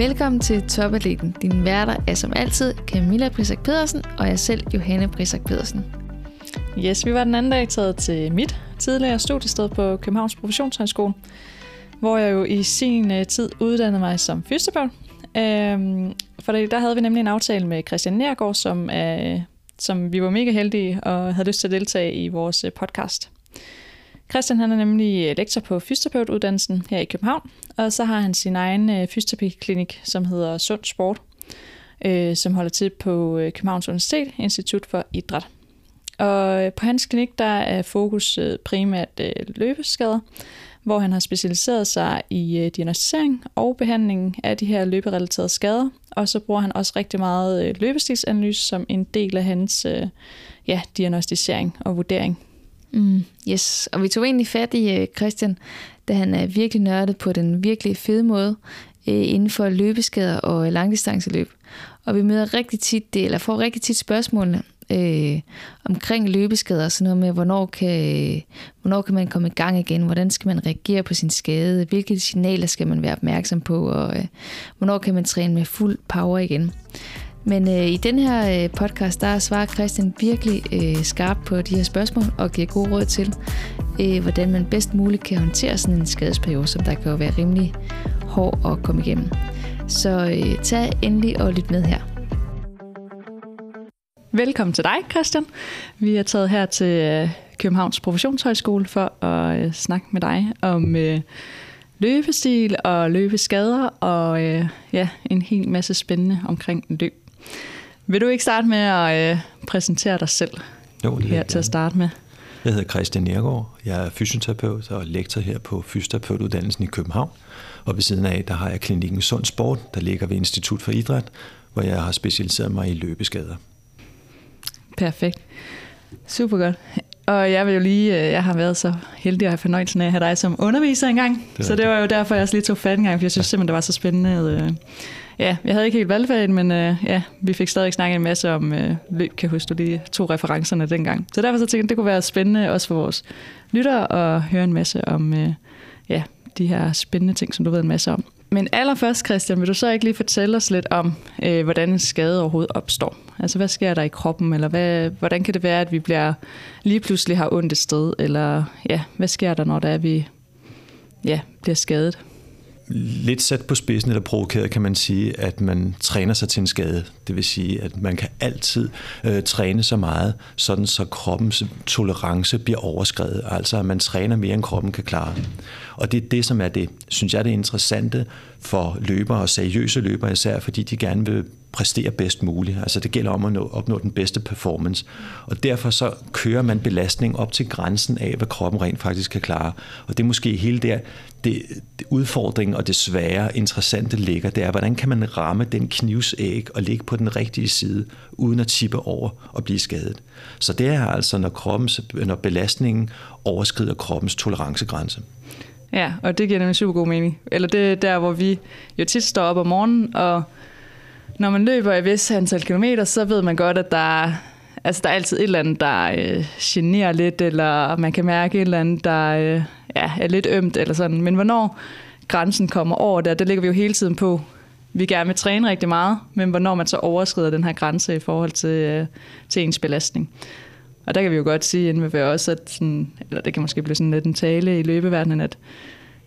Velkommen til Topatleten. Din værter er som altid Camilla Brisak Pedersen og jeg selv, Johanne Brisak Pedersen. Yes, vi var den anden dag taget til mit tidligere studiested på Københavns Professionshøjskole, hvor jeg jo i sin øh, tid uddannede mig som fysioterapeut. Øhm, for der havde vi nemlig en aftale med Christian Nergård, som, øh, som vi var mega heldige og havde lyst til at deltage i vores øh, podcast. Christian han er nemlig øh, lektor på fysioterapeutuddannelsen her i København, og så har han sin egen øh, fysioterapiklinik, som hedder Sund Sport, øh, som holder til på øh, Københavns Universitet, Institut for Idræt. Og øh, på hans klinik der er fokus øh, primært øh, løbeskader, hvor han har specialiseret sig i øh, diagnostisering og behandling af de her løberelaterede skader, og så bruger han også rigtig meget øh, løbestilsanalyse som en del af hans øh, ja, diagnostisering og vurdering. Mm, yes, og vi tog egentlig fat i øh, Christian, da han er virkelig nørdet på den virkelig fede måde øh, inden for løbeskader og øh, langdistanceløb. Og vi møder rigtig tit det, eller får rigtig tit spørgsmålene øh, omkring løbeskader, sådan noget med, hvornår kan, hvornår kan man komme i gang igen, hvordan skal man reagere på sin skade, hvilke signaler skal man være opmærksom på, og øh, hvornår kan man træne med fuld power igen. Men øh, i den her øh, podcast, der svarer Christian virkelig øh, skarpt på de her spørgsmål og giver gode råd til, øh, hvordan man bedst muligt kan håndtere sådan en skadesperiode, som der kan jo være rimelig hård at komme igennem. Så øh, tag endelig og lyt med her. Velkommen til dig, Christian. Vi er taget her til øh, Københavns Professionshøjskole for at øh, snakke med dig om øh, løbestil og løbeskader og øh, ja, en hel masse spændende omkring løb. Vil du ikke starte med at øh, præsentere dig selv jo, det her til at starte med? Jeg hedder Christian Nergård. Jeg er fysioterapeut og lektor her på fysioterapeutuddannelsen i København. Og ved siden af, der har jeg klinikken Sund Sport, der ligger ved Institut for Idræt, hvor jeg har specialiseret mig i løbeskader. Perfekt. Super godt. Og jeg vil jo lige, øh, jeg har været så heldig at have fornøjelsen af at have dig som underviser engang. Det så det var jo derfor, jeg også lige tog fat en gang, for jeg synes simpelthen, det var så spændende. Ja, jeg havde ikke helt valgfaget, men øh, ja, vi fik stadig snakket en masse om øh, løb, kan jeg huske, du lige to referencerne dengang. Så derfor så tænkte jeg, det kunne være spændende også for vores lyttere at høre en masse om øh, ja, de her spændende ting, som du ved en masse om. Men allerførst, Christian, vil du så ikke lige fortælle os lidt om, øh, hvordan en skade overhovedet opstår? Altså, hvad sker der i kroppen, eller hvad, hvordan kan det være, at vi bliver lige pludselig har ondt et sted, eller ja, hvad sker der, når der er, vi ja, bliver skadet? Lidt sat på spidsen eller provokeret, kan man sige, at man træner sig til en skade. Det vil sige, at man kan altid øh, træne så meget, sådan så kroppens tolerance bliver overskrevet. Altså at man træner mere, end kroppen kan klare. Og det er det, som er det, synes jeg, det interessante for løbere og seriøse løbere især, fordi de gerne vil præstere bedst muligt. Altså det gælder om at nå, opnå den bedste performance. Og derfor så kører man belastning op til grænsen af, hvad kroppen rent faktisk kan klare. Og det er måske hele der, det, det udfordringen og det svære, interessante ligger, det er, hvordan kan man ramme den knivsæg og ligge på den rigtige side, uden at tippe over og blive skadet. Så det er altså, når, kroppens, når belastningen overskrider kroppens tolerancegrænse. Ja, og det giver nemlig super god mening. Eller det er der, hvor vi jo tit står op om morgenen, og når man løber i vis antal kilometer, så ved man godt, at der er, altså, der er altid et eller andet, der øh, generer lidt, eller man kan mærke et eller andet, der øh, ja, er lidt ømt, eller sådan. Men hvornår grænsen kommer over der, det ligger vi jo hele tiden på. Vi gerne vil træne rigtig meget, men hvornår man så overskrider den her grænse i forhold til, øh, til ens belastning. Og der kan vi jo godt sige inden ved også, at sådan, eller det kan måske blive sådan lidt en tale i løbeverdenen, at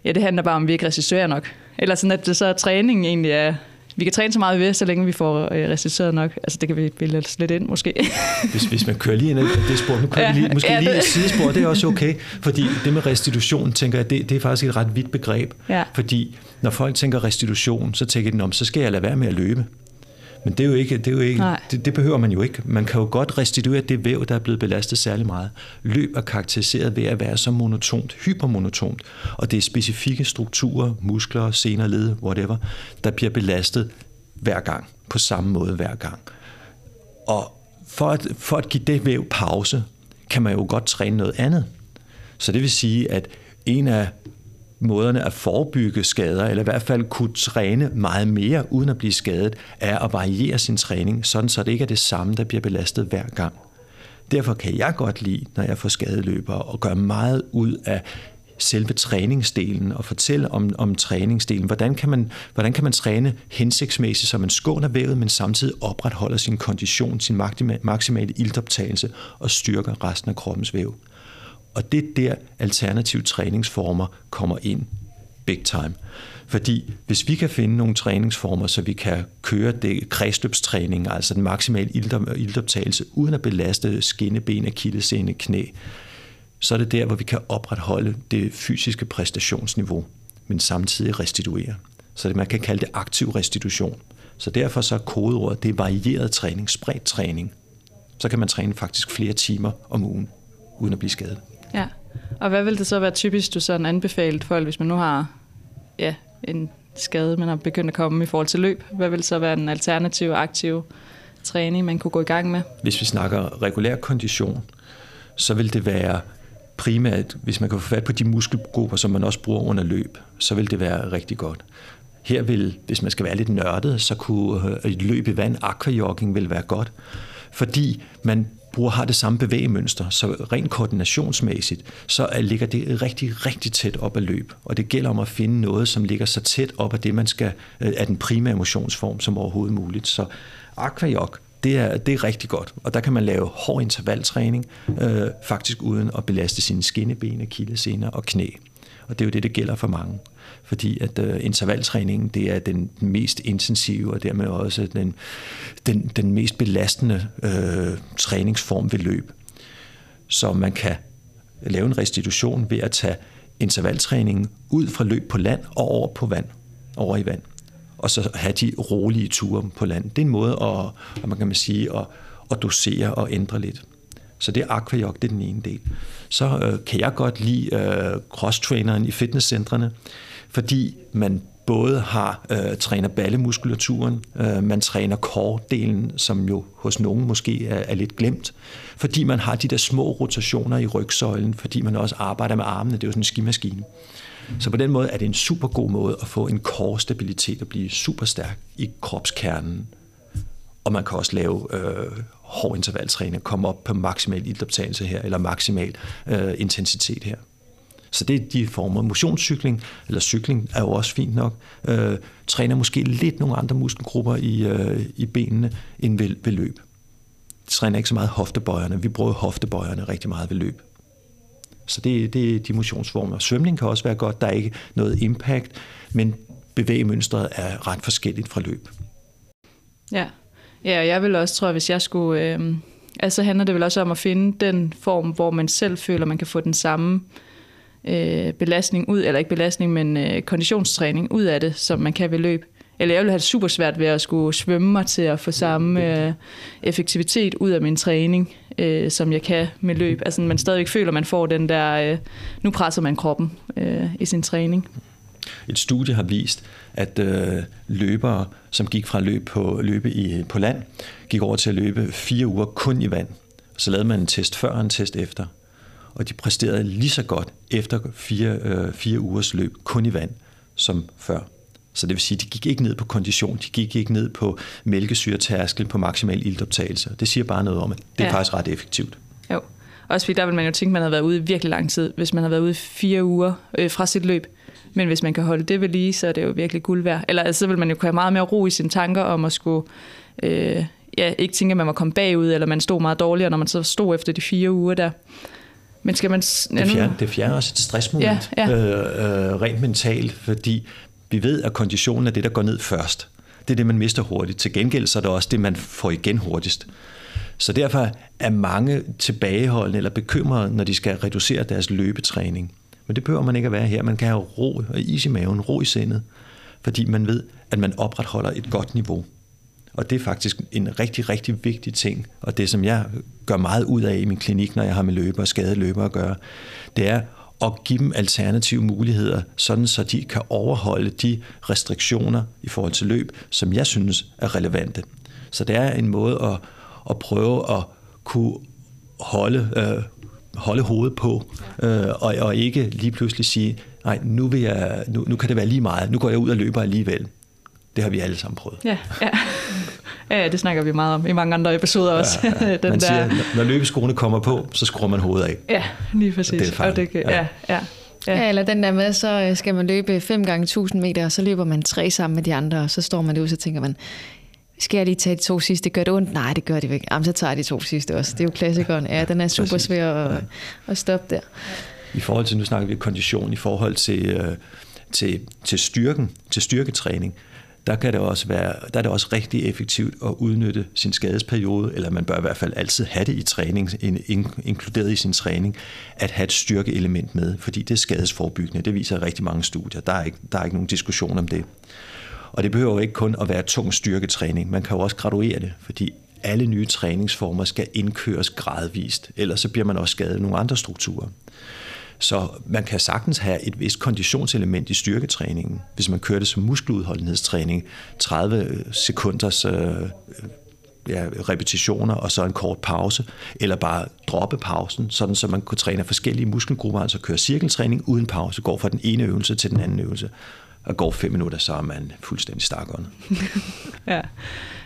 ja, det handler bare om, at vi ikke restituerer nok. Eller sådan, at det så er træning egentlig er, vi kan træne så meget ved, så længe vi får øh, restitueret nok. Altså det kan vi bilde os lidt ind måske. hvis, hvis man kører lige ind i det spor, nu kører ja, vi lige, måske ja, lige et sidespor, det er også okay. Fordi det med restitution, tænker jeg, det, det er faktisk et ret vidt begreb. Ja. Fordi når folk tænker restitution, så tænker de, om så skal jeg lade være med at løbe. Men det er jo ikke, det, er jo ikke det, det behøver man jo ikke. Man kan jo godt restituere det væv, der er blevet belastet særlig meget. Løb er karakteriseret ved at være så monotont, hypermonotont, og det er specifikke strukturer, muskler, sener, led, whatever, der bliver belastet hver gang, på samme måde hver gang. Og for at, for at give det væv pause, kan man jo godt træne noget andet. Så det vil sige, at en af måderne at forebygge skader, eller i hvert fald kunne træne meget mere uden at blive skadet, er at variere sin træning, sådan så det ikke er det samme, der bliver belastet hver gang. Derfor kan jeg godt lide, når jeg får skadeløbere, og gøre meget ud af selve træningsdelen og fortælle om, om træningsdelen. Hvordan kan, man, hvordan kan man træne hensigtsmæssigt, så man skåner vævet, men samtidig opretholder sin kondition, sin maksimale iltoptagelse og styrker resten af kroppens væv. Og det er der alternative træningsformer kommer ind big time. Fordi hvis vi kan finde nogle træningsformer, så vi kan køre det kredsløbstræning, altså den maksimale iltoptagelse, uden at belaste skinneben, akillesene, knæ, så er det der, hvor vi kan opretholde det fysiske præstationsniveau, men samtidig restituere. Så det, man kan kalde det aktiv restitution. Så derfor så er kodeordet, det er varieret træning, spredt træning. Så kan man træne faktisk flere timer om ugen, uden at blive skadet. Ja, og hvad vil det så være typisk, du sådan anbefalet folk, hvis man nu har ja, en skade, man har begyndt at komme i forhold til løb? Hvad vil så være en alternativ aktiv træning, man kunne gå i gang med? Hvis vi snakker regulær kondition, så vil det være primært, hvis man kan få fat på de muskelgrupper, som man også bruger under løb, så vil det være rigtig godt. Her vil, hvis man skal være lidt nørdet, så kunne øh, et løb i vand, aquajogging, vil være godt, fordi man bruger, har det samme bevægemønster, så rent koordinationsmæssigt, så ligger det rigtig, rigtig tæt op ad løb. Og det gælder om at finde noget, som ligger så tæt op af det, man skal, øh, af den primære motionsform som overhovedet muligt. Så aquajog, det er, det er rigtig godt. Og der kan man lave hård intervaltræning, øh, faktisk uden at belaste sine skinneben, akillessener og knæ. Og det er jo det, det gælder for mange. Fordi at øh, intervaltræningen, det er den mest intensive, og dermed også den, den, den mest belastende øh, træningsform ved løb. Så man kan lave en restitution ved at tage intervaltræningen ud fra løb på land og over på vand, over i vand og så have de rolige ture på land. Det er en måde at, at man kan man sige, at, at dosere og ændre lidt. Så det er aquajog, det er den ene del. Så øh, kan jeg godt lide øh, cross-traineren i fitnesscentrene, fordi man både har øh, træner ballemuskulaturen, øh, man træner core-delen, som jo hos nogen måske er, er lidt glemt, fordi man har de der små rotationer i rygsøjlen, fordi man også arbejder med armene, det er jo sådan en skimaskine. Så på den måde er det en super god måde at få en core-stabilitet og blive super stærk i kropskernen. Og man kan også lave øh, hård intervaltræning, komme op på maksimal ildoptagelse her, eller maksimal øh, intensitet her. Så det er de former. Motionscykling, eller cykling, er jo også fint nok. Øh, træner måske lidt nogle andre muskelgrupper i, øh, i benene end ved, ved løb. Træner ikke så meget hoftebøjerne. Vi bruger hoftebøjerne rigtig meget ved løb. Så det, det er de motionsformer. Svømning kan også være godt. Der er ikke noget impact, men bevægemønstret er ret forskelligt fra løb. Ja, ja jeg vil også, tror at hvis jeg skulle... Øh, altså handler det vel også om at finde den form, hvor man selv føler, man kan få den samme øh, belastning ud, eller ikke belastning, men øh, konditionstræning ud af det, som man kan ved løb. Eller jeg ville have det super svært ved at skulle svømme mig til at få samme øh, effektivitet ud af min træning, øh, som jeg kan med løb. Altså man stadigvæk føler, at man får den der, øh, nu presser man kroppen øh, i sin træning. Et studie har vist, at øh, løbere, som gik fra løb på løbe i, på land, gik over til at løbe fire uger kun i vand. Så lavede man en test før og en test efter. Og de præsterede lige så godt efter fire, øh, fire ugers løb kun i vand som før. Så det vil sige, at de gik ikke ned på kondition, de gik ikke ned på mælkesyretærskel på maksimal iltoptagelse. Det siger bare noget om, at det er ja. faktisk ret effektivt. Jo, også fordi der vil man jo tænke, at man har været ude i virkelig lang tid, hvis man har været ude i fire uger øh, fra sit løb. Men hvis man kan holde det ved lige, så er det jo virkelig guld værd. Eller altså, så vil man jo kunne have meget mere ro i sine tanker om at skulle... Øh, ja, ikke tænke, at man var kommet bagud, eller man stod meget dårligere, når man så stod efter de fire uger der. Men skal man... Det fjerner, det fjerner også et stressmoment, ja, ja. Øh, øh, rent mentalt, fordi vi ved, at konditionen er det, der går ned først. Det er det, man mister hurtigt. Til gengæld så er det også det, man får igen hurtigst. Så derfor er mange tilbageholdende eller bekymrede, når de skal reducere deres løbetræning. Men det behøver man ikke at være her. Man kan have ro og is i maven, ro i sindet, fordi man ved, at man opretholder et godt niveau. Og det er faktisk en rigtig, rigtig vigtig ting, og det som jeg gør meget ud af i min klinik, når jeg har med løber og skadede løber at gøre, det er at give dem alternative muligheder, sådan så de kan overholde de restriktioner i forhold til løb, som jeg synes er relevante. Så det er en måde at, at prøve at kunne holde, øh, holde hovedet på, øh, og, og ikke lige pludselig sige, nej, nu, vil jeg, nu, nu kan det være lige meget, nu går jeg ud og løber alligevel. Det har vi alle sammen prøvet. Ja, ja. Ja, det snakker vi meget om i mange andre episoder også. Ja, ja. Den man der... siger, når løbeskoene kommer på, så skruer man hovedet af. Ja, lige præcis. Og det er, og det, ja. Ja, ja. Ja. ja, eller den der med, så øh, skal man løbe 5 gange 1000 meter, og så løber man tre sammen med de andre, og så står man derude, så tænker man, skal jeg lige tage de to sidste? Gør det ondt? Nej, det gør det ikke. Jamen, så tager jeg de to sidste også. Det er jo klassikeren. Ja, den er super svær at, at stoppe der. I forhold til, nu snakker vi kondition, i forhold til, øh, til, til styrken, til styrketræning, der, kan det også være, der er det også rigtig effektivt at udnytte sin skadesperiode, eller man bør i hvert fald altid have det i træning, inkluderet i sin træning, at have et styrkeelement med, fordi det er skadesforbyggende. Det viser rigtig mange studier. Der er ikke, der er ikke nogen diskussion om det. Og det behøver jo ikke kun at være tung styrketræning. Man kan jo også graduere det, fordi alle nye træningsformer skal indkøres gradvist, ellers så bliver man også skadet nogle andre strukturer. Så man kan sagtens have et vist konditionselement i styrketræningen, hvis man kører det som muskeludholdenhedstræning, 30 øh, sekunders øh, øh, ja, repetitioner og så en kort pause, eller bare droppe pausen, sådan så man kunne træne forskellige muskelgrupper, altså køre cirkeltræning uden pause, går fra den ene øvelse til den anden øvelse, og går fem minutter, så er man fuldstændig stakåndet. ja.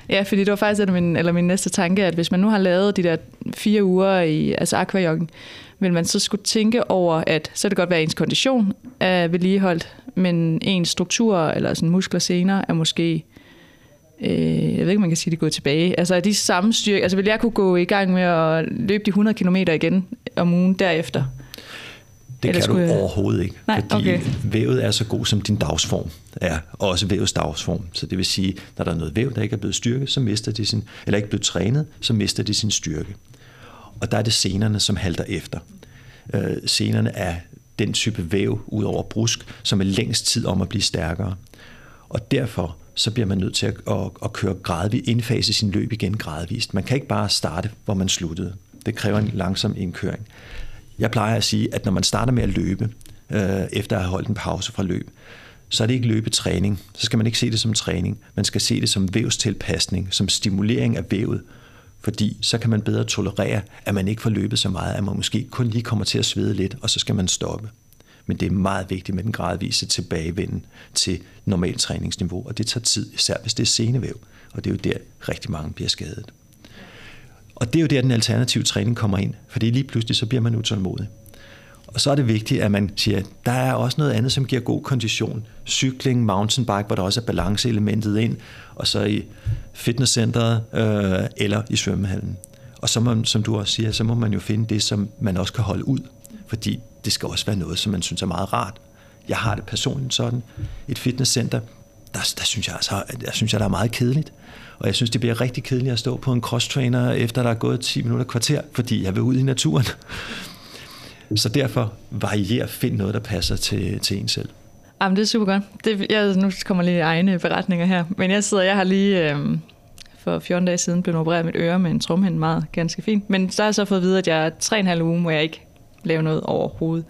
ja, fordi det var faktisk min, eller min næste tanke, at hvis man nu har lavet de der fire uger i altså aquajoggen, vil man så skulle tænke over, at så det godt være, at ens kondition er vedligeholdt, men ens struktur eller sådan muskler senere er måske øh, jeg ved ikke, man kan sige, det er gået tilbage. Altså er de samme styrke, altså vil jeg kunne gå i gang med at løbe de 100 km igen om ugen derefter? Det Eller kan du jeg... overhovedet ikke, Nej, fordi okay. vævet er så god som din dagsform er, og også vævets dagsform. Så det vil sige, når der er noget væv, der ikke er blevet styrket, så mister de sin, eller ikke blevet trænet, så mister de sin styrke. Og der er det senerne, som halter efter. Øh, senerne er den type væv ud over brusk, som er længst tid om at blive stærkere. Og derfor så bliver man nødt til at, at, at køre gradvist, indfase sin løb igen gradvist. Man kan ikke bare starte, hvor man sluttede. Det kræver en langsom indkøring. Jeg plejer at sige, at når man starter med at løbe, øh, efter at have holdt en pause fra løb, så er det ikke løbetræning. Så skal man ikke se det som træning. Man skal se det som vævstilpasning, som stimulering af vævet. Fordi så kan man bedre tolerere, at man ikke får løbet så meget, at man måske kun lige kommer til at svede lidt, og så skal man stoppe. Men det er meget vigtigt med den gradvise tilbagevenden til normalt træningsniveau, og det tager tid, især hvis det er senevæv, og det er jo der rigtig mange bliver skadet. Og det er jo der, den alternative træning kommer ind, for det er lige pludselig, så bliver man utålmodig. Og så er det vigtigt, at man siger, at der er også noget andet, som giver god kondition. Cykling, mountainbike, hvor der også er balanceelementet ind, og så i fitnesscenteret øh, eller i svømmehallen. Og så må, som du også siger, så må man jo finde det, som man også kan holde ud. Fordi det skal også være noget, som man synes er meget rart. Jeg har det personligt sådan. Et fitnesscenter, der, der synes jeg altså, der synes jeg, der er meget kedeligt. Og jeg synes, det bliver rigtig kedeligt at stå på en crosstrainer, efter der er gået 10 minutter kvarter, fordi jeg vil ud i naturen. Så derfor varier, find noget, der passer til, til en selv. Jamen, det er super godt. Det, jeg, nu kommer lige egne beretninger her. Men jeg sidder, jeg har lige øh, for 14 dage siden blevet opereret mit øre med en trumhænd meget ganske fint. Men så har jeg så fået at vide, at jeg er 3,5 uge, hvor jeg ikke lave noget overhovedet.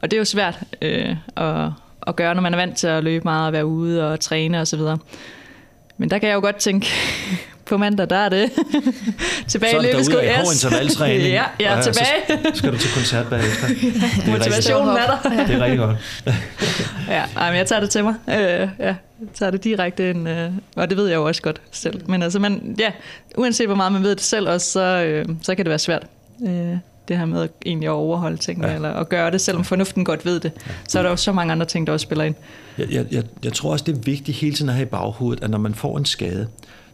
Og det er jo svært øh, at, at gøre, når man er vant til at løbe meget og være ude og træne osv. Men der kan jeg jo godt tænke, på mandag, der er det tilbage i løbesko. Så er der intervaltræning. ja, ja, ja, tilbage. Så skal du til koncert bagefter. Det er Motivationen er der. det er rigtig godt. ja, ej, men jeg tager det til mig. Øh, ja, jeg tager det direkte ind, øh, og det ved jeg jo også godt selv. Men altså, man, ja, uanset hvor meget man ved det selv også, så, øh, så kan det være svært. Øh, det her med at egentlig at overholde tingene, ja. eller at gøre det, selvom fornuften godt ved det. Ja. Så er der jo så mange andre ting, der også spiller ind. Jeg, jeg, jeg, jeg tror også, det er vigtigt hele tiden at have i baghovedet, at når man får en skade,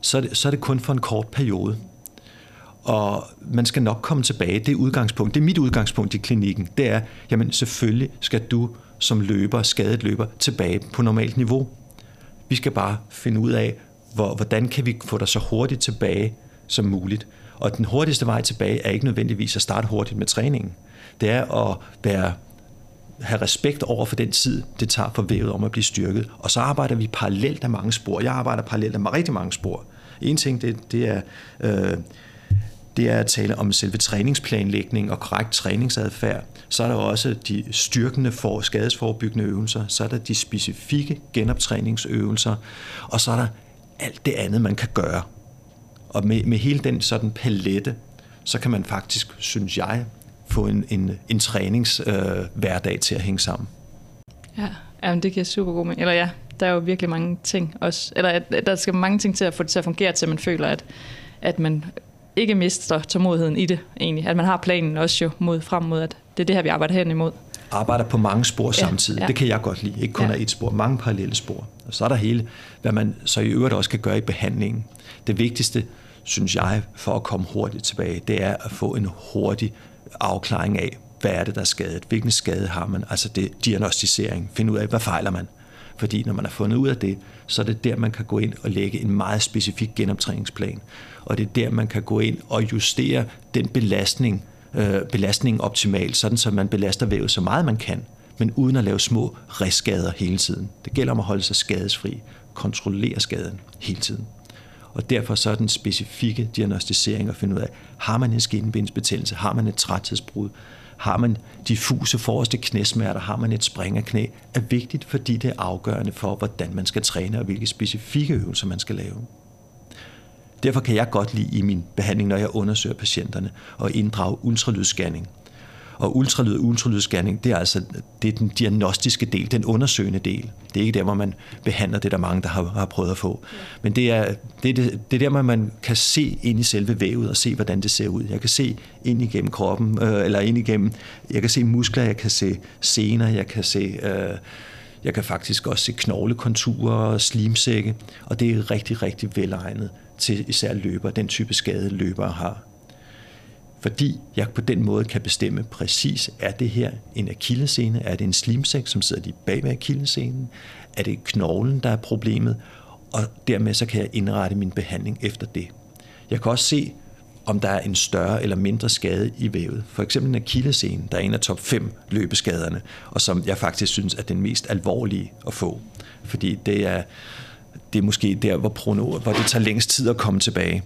så er det, så er det kun for en kort periode. Og man skal nok komme tilbage. Det er udgangspunkt. Det er mit udgangspunkt i klinikken. Det er, jamen selvfølgelig skal du som løber, skadet løber, tilbage på normalt niveau. Vi skal bare finde ud af, hvor, hvordan kan vi få dig så hurtigt tilbage som muligt. Og den hurtigste vej tilbage er ikke nødvendigvis at starte hurtigt med træningen. Det er at være have respekt over for den tid, det tager for vævet om at blive styrket. Og så arbejder vi parallelt af mange spor. Jeg arbejder parallelt af rigtig mange spor. En ting, det, det er... Øh, det er at tale om selve træningsplanlægning og korrekt træningsadfærd. Så er der også de styrkende for skadesforbyggende øvelser, så er der de specifikke genoptræningsøvelser, og så er der alt det andet, man kan gøre. Og med, med hele den sådan palette, så kan man faktisk, synes jeg, få en, en, en træningshverdag øh, til at hænge sammen. Ja, jamen det giver super god mening. Eller ja, der er jo virkelig mange ting også. Eller at, der skal mange ting til at få det til at fungere, til at man føler, at, at man ikke mister tålmodigheden i det egentlig. At man har planen også jo mod, frem mod, at det er det her, vi arbejder hen imod. arbejder på mange spor ja, samtidig. Ja. Det kan jeg godt lide. Ikke kun ja. af et spor, mange parallelle spor. Og så er der hele, hvad man så i øvrigt også kan gøre i behandlingen. Det vigtigste, synes jeg, for at komme hurtigt tilbage, det er at få en hurtig afklaring af, hvad er det, der er skadet? Hvilken skade har man? Altså det diagnostisering. Finde ud af, hvad fejler man? Fordi når man har fundet ud af det, så er det der, man kan gå ind og lægge en meget specifik genoptræningsplan. Og det er der, man kan gå ind og justere den belastning, øh, belastningen optimalt, sådan så man belaster vævet så meget man kan, men uden at lave små restskader hele tiden. Det gælder om at holde sig skadesfri, kontrollere skaden hele tiden. Og derfor så er den specifikke diagnostisering at finde ud af, har man en skinbendsbetændelse, har man et træthedsbrud, har man diffuse forreste knæsmerter, har man et springerknæ, er vigtigt, fordi det er afgørende for, hvordan man skal træne og hvilke specifikke øvelser man skal lave. Derfor kan jeg godt lide i min behandling, når jeg undersøger patienterne, og inddrage ultralydsscanning. Og ultralyd og ultralydsscanning, det er altså det er den diagnostiske del, den undersøgende del. Det er ikke der, hvor man behandler det, der mange, der har, har prøvet at få. Men det er, det, er det, det er der, hvor man kan se ind i selve vævet og se, hvordan det ser ud. Jeg kan se ind igennem kroppen, øh, eller ind igennem, jeg kan se muskler, jeg kan se sener, jeg kan se... Øh, jeg kan faktisk også se knoglekonturer og slimsække, og det er rigtig, rigtig velegnet til især løber, den type skade løbere har. Fordi jeg på den måde kan bestemme præcis, er det her en akillescene, er det en slimsæk, som sidder lige bag ved akillescenen, er det knoglen, der er problemet, og dermed så kan jeg indrette min behandling efter det. Jeg kan også se, om der er en større eller mindre skade i vævet. For eksempel en akillescene, der er en af top 5 løbeskaderne, og som jeg faktisk synes er den mest alvorlige at få. Fordi det er, det er måske der, hvor, prono, hvor det tager længst tid at komme tilbage.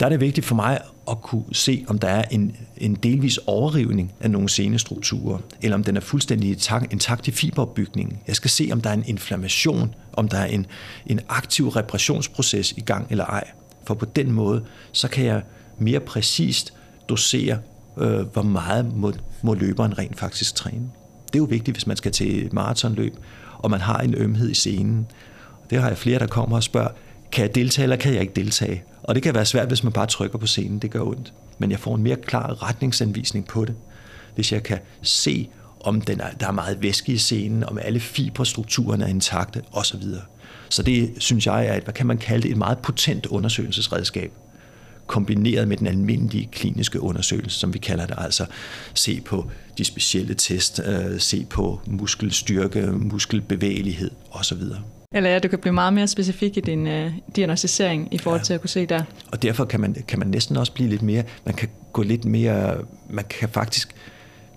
Der er det vigtigt for mig at kunne se, om der er en, en delvis overrivning af nogle senestrukturer, eller om den er fuldstændig intakt, i fiberopbygningen. Jeg skal se, om der er en inflammation, om der er en, en aktiv repressionsproces i gang eller ej. For på den måde, så kan jeg mere præcist dosere, øh, hvor meget må, må løberen rent faktisk træne. Det er jo vigtigt, hvis man skal til maratonløb, og man har en ømhed i scenen. Det har jeg flere, der kommer og spørger, kan jeg deltage, eller kan jeg ikke deltage? Og det kan være svært, hvis man bare trykker på scenen. Det gør ondt. Men jeg får en mere klar retningsanvisning på det. Hvis jeg kan se, om den er, der er meget væske i scenen, om alle fiberstrukturerne er intakte osv. Så det synes jeg er et, hvad kan man kalde det, et meget potent undersøgelsesredskab kombineret med den almindelige kliniske undersøgelse, som vi kalder det, altså se på de specielle test, øh, se på muskelstyrke, muskelbevægelighed osv. Eller ja, du kan blive meget mere specifik i din øh, diagnostisering i forhold ja. til at kunne se der. Og derfor kan man, kan man næsten også blive lidt mere, man kan gå lidt mere, man kan faktisk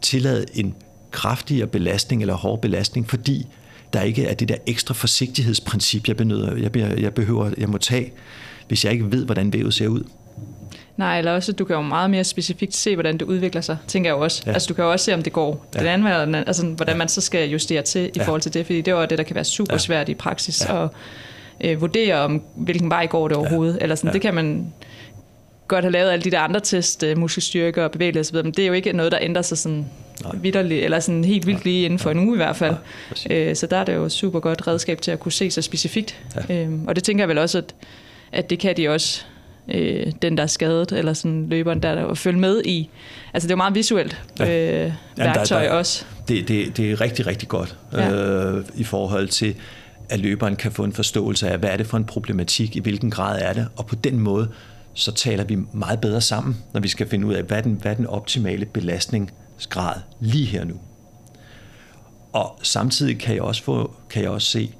tillade en kraftigere belastning eller hård belastning, fordi der ikke er det der ekstra forsigtighedsprincip, jeg, benøder, jeg, jeg behøver, jeg må tage, hvis jeg ikke ved, hvordan vævet ser ud. Nej, eller også, du kan jo meget mere specifikt se, hvordan det udvikler sig, tænker jeg jo også. Ja. Altså, du kan jo også se, om det går ja. den anden vej, altså, hvordan ja. man så skal justere til i ja. forhold til det, fordi det er jo det, der kan være super svært i praksis, ja. at øh, vurdere, om hvilken vej går det overhovedet. Ja. Eller sådan, ja. det kan man godt have lavet alle de der andre test, øh, muskelstyrke og bevægelighed osv., men det er jo ikke noget, der ændrer sig sådan vidderligt, eller sådan helt vildt lige inden for en uge i hvert fald. Ja, øh, så der er det jo super godt redskab til at kunne se sig specifikt. Ja. Øhm, og det tænker jeg vel også, at, at det kan de også øh, den, der er skadet, eller sådan løberen, der, der følge med i. Altså det er jo meget visuelt øh, ja. værktøj der, der, også. Det, det, det er rigtig, rigtig godt ja. øh, i forhold til, at løberen kan få en forståelse af, hvad er det for en problematik, i hvilken grad er det, og på den måde, så taler vi meget bedre sammen, når vi skal finde ud af, hvad er den, hvad er den optimale belastningsgrad lige her nu. Og samtidig kan jeg også, få, kan jeg også se,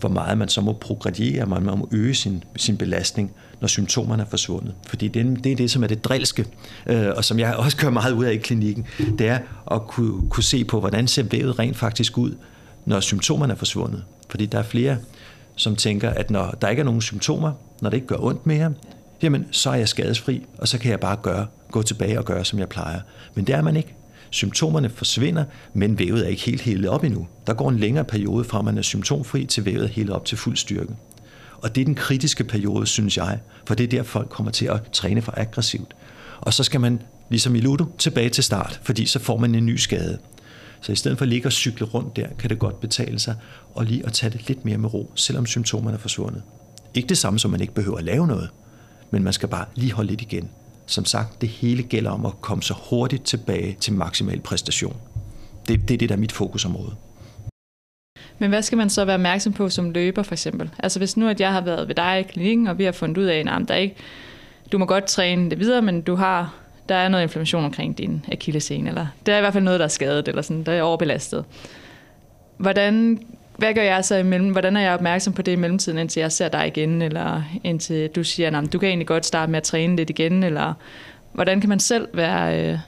hvor meget man så må progrediere, man må øge sin, sin belastning, når symptomerne er forsvundet. Fordi det, det er det, som er det drilske, øh, og som jeg også gør meget ud af i klinikken, det er at kunne, kunne se på, hvordan ser vævet rent faktisk ud, når symptomerne er forsvundet. Fordi der er flere, som tænker, at når der ikke er nogen symptomer, når det ikke gør ondt mere, jamen så er jeg skadesfri, og så kan jeg bare gøre, gå tilbage og gøre, som jeg plejer. Men det er man ikke. Symptomerne forsvinder, men vævet er ikke helt helet op endnu. Der går en længere periode fra, man er symptomfri til vævet er helt op til fuld styrke. Og det er den kritiske periode, synes jeg, for det er der, folk kommer til at træne for aggressivt. Og så skal man, ligesom i Ludo, tilbage til start, fordi så får man en ny skade. Så i stedet for at ligge og cykle rundt der, kan det godt betale sig og lige at tage det lidt mere med ro, selvom symptomerne er forsvundet. Ikke det samme, som man ikke behøver at lave noget, men man skal bare lige holde lidt igen. Som sagt, det hele gælder om at komme så hurtigt tilbage til maksimal præstation. Det, det er det, der er mit fokusområde. Men hvad skal man så være opmærksom på som løber for eksempel? Altså hvis nu at jeg har været ved dig i klinikken, og vi har fundet ud af, at der ikke, du må godt træne det videre, men du har, der er noget inflammation omkring din akillescene, eller det er i hvert fald noget, der er skadet, eller sådan, der er overbelastet. Hvordan, hvad gør jeg så imellem? Hvordan er jeg opmærksom på det i mellemtiden, indtil jeg ser dig igen, eller indtil du siger, at du kan egentlig godt starte med at træne lidt igen, eller hvordan kan man selv være, øh,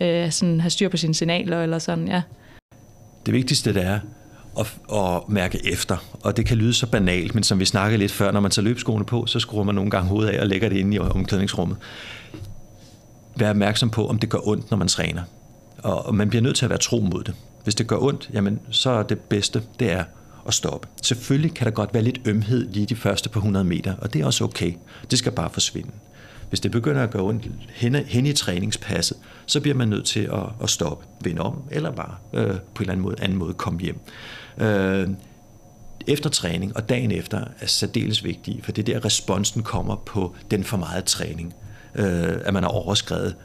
øh, sådan, have styr på sine signaler, eller sådan, ja? Det vigtigste det er at, at mærke efter, og det kan lyde så banalt, men som vi snakkede lidt før, når man tager løbskoene på, så skruer man nogle gange hovedet af og lægger det ind i omklædningsrummet. Vær opmærksom på, om det gør ondt, når man træner. Og man bliver nødt til at være tro mod det. Hvis det gør ondt, jamen, så er det bedste, det er at stoppe. Selvfølgelig kan der godt være lidt ømhed lige de første par 100 meter, og det er også okay. Det skal bare forsvinde. Hvis det begynder at gøre ondt hen, hen i træningspasset, så bliver man nødt til at, at stoppe, vende om, eller bare øh, på en eller anden måde, anden måde komme hjem. Øh, efter træning og dagen efter er særdeles vigtige, for det er der responsen kommer på den for meget træning. Øh, at man har overskrevet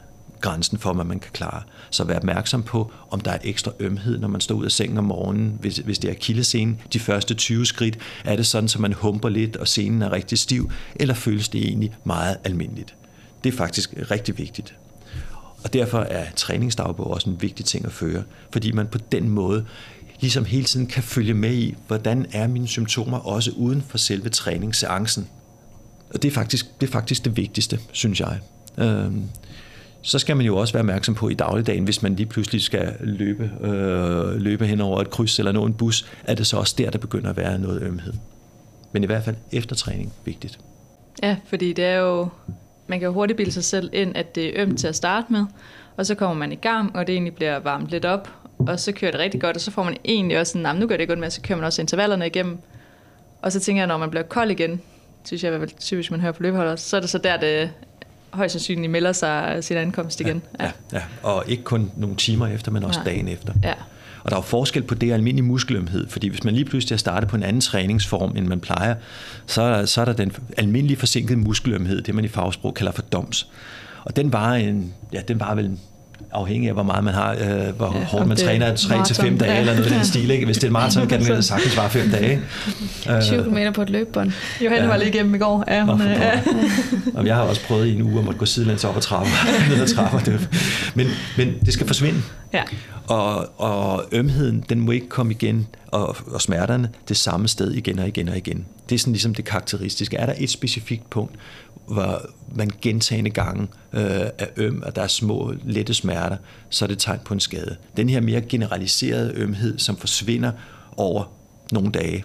grænsen for, hvad man kan klare. Så vær opmærksom på, om der er ekstra ømhed, når man står ud af sengen om morgenen, hvis, hvis det er kildescenen. De første 20 skridt, er det sådan, at man humper lidt, og scenen er rigtig stiv, eller føles det egentlig meget almindeligt? Det er faktisk rigtig vigtigt. Og derfor er træningsdagbog også en vigtig ting at føre, fordi man på den måde ligesom hele tiden kan følge med i, hvordan er mine symptomer også uden for selve træningsseancen. Og det er faktisk det, er faktisk det vigtigste, synes jeg. Øhm, så skal man jo også være opmærksom på i dagligdagen, hvis man lige pludselig skal løbe, øh, løbe hen over et kryds eller nå en bus, er det så også der, der begynder at være noget ømhed. Men i hvert fald efter træning, vigtigt. Ja, fordi det er jo, man kan jo hurtigt bilde sig selv ind, at det er ømt til at starte med, og så kommer man i gang, og det egentlig bliver varmt lidt op, og så kører det rigtig godt, og så får man egentlig også sådan, nu gør det godt med, så kører man også intervallerne igennem. Og så tænker jeg, når man bliver kold igen, synes jeg, at typisk man hører på løbeholdet, så er det så der, det højst sandsynligt melder sig sin ankomst igen. Ja, ja. ja. og ikke kun nogle timer efter, men også ja. dagen efter. Ja. Og der er jo forskel på det og almindelig muskelømhed, fordi hvis man lige pludselig har startet på en anden træningsform, end man plejer, så, så er der den almindelige forsinkede muskelømhed, det man i fagsprog kalder for DOMS. Og den var, en, ja, den var vel afhængig af, hvor meget man har, øh, hvor ja, hårdt man træner, 3 til 5 dage ja. eller noget af den stil. Ikke? Hvis det er maraton, kan det sagtens vare 5 dage. 20 km på et løbebånd. Johanne ja. var lige igennem i går. Ja, hun, ja. og jeg har også prøvet i en uge at måtte gå sidelæns op ad trapper, ned ad trapper. Men, men det skal forsvinde. Ja. Og, og ømheden, den må ikke komme igen, og, og smerterne det samme sted igen og igen og igen. Det er sådan ligesom det karakteristiske. Er der et specifikt punkt, hvor man gentagende gange øh, er øm, og der er små, lette smerter, så er det tegn på en skade. Den her mere generaliserede ømhed, som forsvinder over nogle dage,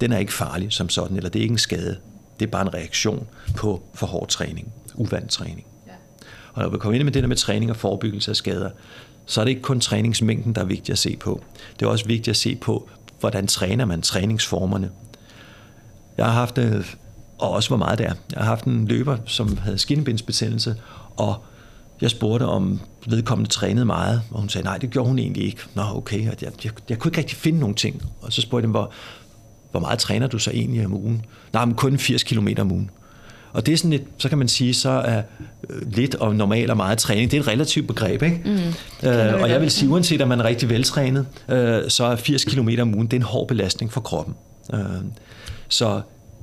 den er ikke farlig som sådan, eller det er ikke en skade. Det er bare en reaktion på for hård træning, uvand træning. Ja. Og når vi kommer ind med det der med træning og forebyggelse af skader, så er det ikke kun træningsmængden, der er vigtigt at se på. Det er også vigtigt at se på, hvordan træner man træningsformerne. Jeg har haft øh, og også hvor meget det er. Jeg har haft en løber, som havde skinnebindsbetændelse, og jeg spurgte, om vedkommende trænede meget, og hun sagde, nej, det gjorde hun egentlig ikke. Nå, okay, og jeg, jeg, jeg kunne ikke rigtig finde nogen ting. Og så spurgte jeg dem, hvor, hvor meget træner du så egentlig om ugen? Nej, men kun 80 km om ugen. Og det er sådan lidt, så kan man sige, så er øh, lidt og normal og meget træning, det er et relativt begreb, ikke? Mm, øh, og jeg vil sige, uanset om man er rigtig veltrænet, øh, så er 80 km om ugen, det er en hård belastning for kroppen. Øh, så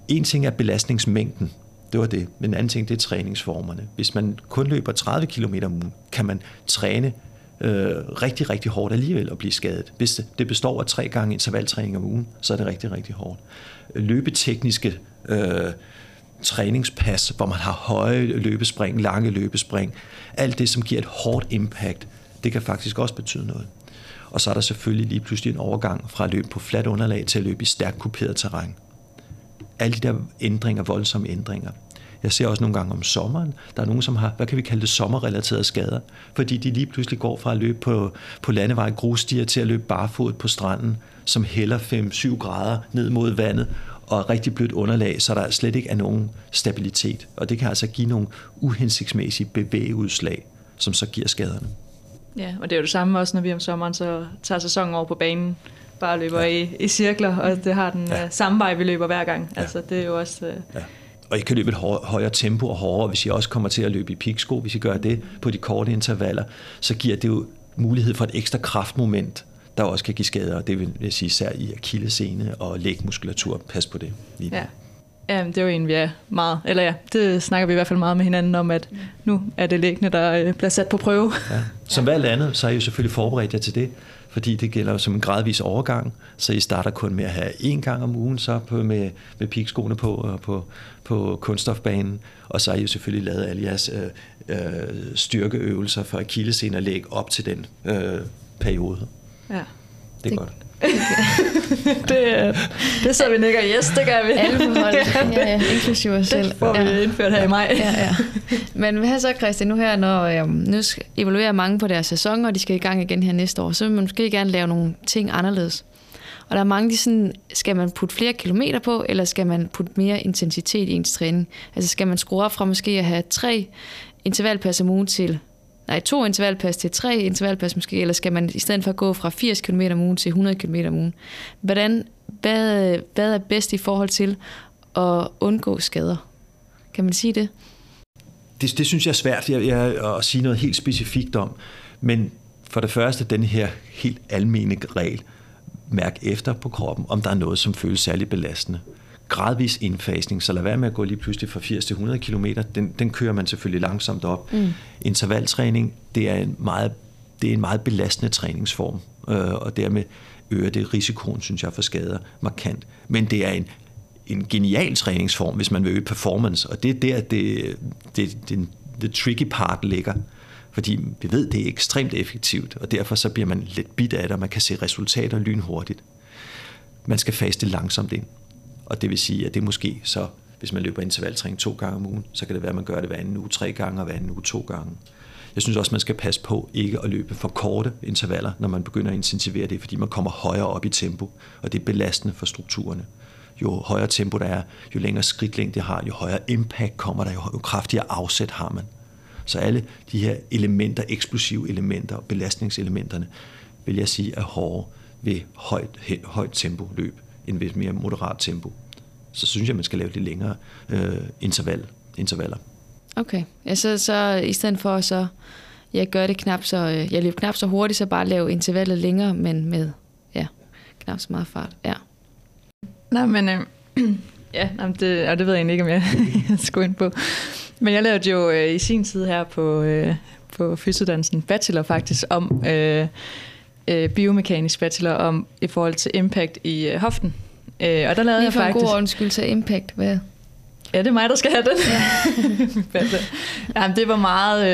en ting er belastningsmængden, det var det. Men en anden ting, det er træningsformerne. Hvis man kun løber 30 km om ugen, kan man træne øh, rigtig, rigtig hårdt alligevel og blive skadet. Hvis det består af tre gange intervaltræning om ugen, så er det rigtig, rigtig hårdt. Løbetekniske øh, træningspas, hvor man har høje løbespring, lange løbespring, alt det, som giver et hårdt impact, det kan faktisk også betyde noget. Og så er der selvfølgelig lige pludselig en overgang fra at løbe på fladt underlag til at løbe i stærkt kuperet terræn alle de der ændringer, voldsomme ændringer. Jeg ser også nogle gange om sommeren, der er nogen, som har, hvad kan vi kalde det, sommerrelaterede skader, fordi de lige pludselig går fra at løbe på, på landevej grusstier til at løbe barefod på stranden, som hælder 5-7 grader ned mod vandet, og rigtig blødt underlag, så der slet ikke er nogen stabilitet. Og det kan altså give nogle uhensigtsmæssige bevægeudslag, som så giver skaderne. Ja, og det er jo det samme også, når vi om sommeren så tager sæsonen over på banen bare løber ja. i, i cirkler, og det har den ja. uh, samme vej, vi løber hver gang. Ja. Altså, det er jo også... Uh... Ja. Og I kan løbe et højere tempo og hårdere, hvis I også kommer til at løbe i piksko, hvis I gør det på de korte intervaller, så giver det jo mulighed for et ekstra kraftmoment, der også kan give skader, det vil jeg sige især i akillesene og lægmuskulatur. Pas på det. Lige ja. Ja, det er jo en, vi er meget, eller ja, det snakker vi i hvert fald meget med hinanden om, at nu er det læggende, der øh, bliver sat på prøve. Ja. Som ja. alt andet, så er I jo selvfølgelig forberedt jer til det, fordi det gælder som en gradvis overgang, så I starter kun med at have én gang om ugen så på, med, med pikskoene på og på, på kunststofbanen, og så har I jo selvfølgelig lavet alle jeres øh, øh, styrkeøvelser for akillescene og læg op til den øh, periode. Ja. Det er det, godt. det, det så vi nikker, yes, det gør vi. Alle på holdet, ja, ja, inklusive os selv. Det får vi ja. indført her i maj. Ja, ja. Men hvad så, Christian, nu her, når øhm, nu evaluerer mange på deres sæson, og de skal i gang igen her næste år, så vil man måske gerne lave nogle ting anderledes. Og der er mange, de sådan, skal man putte flere kilometer på, eller skal man putte mere intensitet i ens træning? Altså skal man skrue op fra måske at have tre intervalpas om ugen til nej, to intervalpas til tre intervalpas måske, eller skal man i stedet for gå fra 80 km om ugen til 100 km om ugen? Hvordan, hvad, hvad er bedst i forhold til at undgå skader? Kan man sige det? Det, det synes jeg er svært jeg, jeg, at sige noget helt specifikt om. Men for det første, den her helt almene regel, mærk efter på kroppen, om der er noget, som føles særligt belastende gradvis indfasning, så lad være med at gå lige pludselig fra 80 til 100 km. Den, den kører man selvfølgelig langsomt op. Mm. Intervaltræning, det er en meget, det er en meget belastende træningsform, øh, og dermed øger det risikoen, synes jeg, for skader markant. Men det er en, en genial træningsform, hvis man vil øge performance, og det er der, det, det, det, det tricky part ligger. Fordi vi ved, det er ekstremt effektivt, og derfor så bliver man lidt bit af det, og man kan se resultater lynhurtigt. Man skal faste langsomt ind. Og det vil sige, at det måske så, hvis man løber intervaltræning to gange om ugen, så kan det være, at man gør det hver anden uge tre gange og hver anden uge to gange. Jeg synes også, man skal passe på ikke at løbe for korte intervaller, når man begynder at intensivere det, fordi man kommer højere op i tempo, og det er belastende for strukturerne. Jo højere tempo der er, jo længere skridtlængde det har, jo højere impact kommer der, jo kraftigere afsæt har man. Så alle de her elementer, eksplosive elementer og belastningselementerne, vil jeg sige er hårde ved højt, højt tempo løb ved et mere moderat tempo. Så synes jeg, man skal lave lidt længere øh, interval, intervaller. Okay, ja, så, så i stedet for så jeg gør det knap så, øh, jeg løber knap så hurtigt, så bare lave intervallet længere, men med ja, knap så meget fart. Ja. Nej, men øh, ja, jamen det, og det ved jeg egentlig ikke, om jeg skal ind på. Men jeg lavede jo øh, i sin tid her på, øh, på fysiodansen bachelor faktisk om øh, øh, biomekanisk bachelor om i forhold til impact i øh, hoften. Øh, og der lavede jeg faktisk... god undskyld til impact, hvad? Ja, det er mig, der skal have den. Ja. Jamen, det var meget...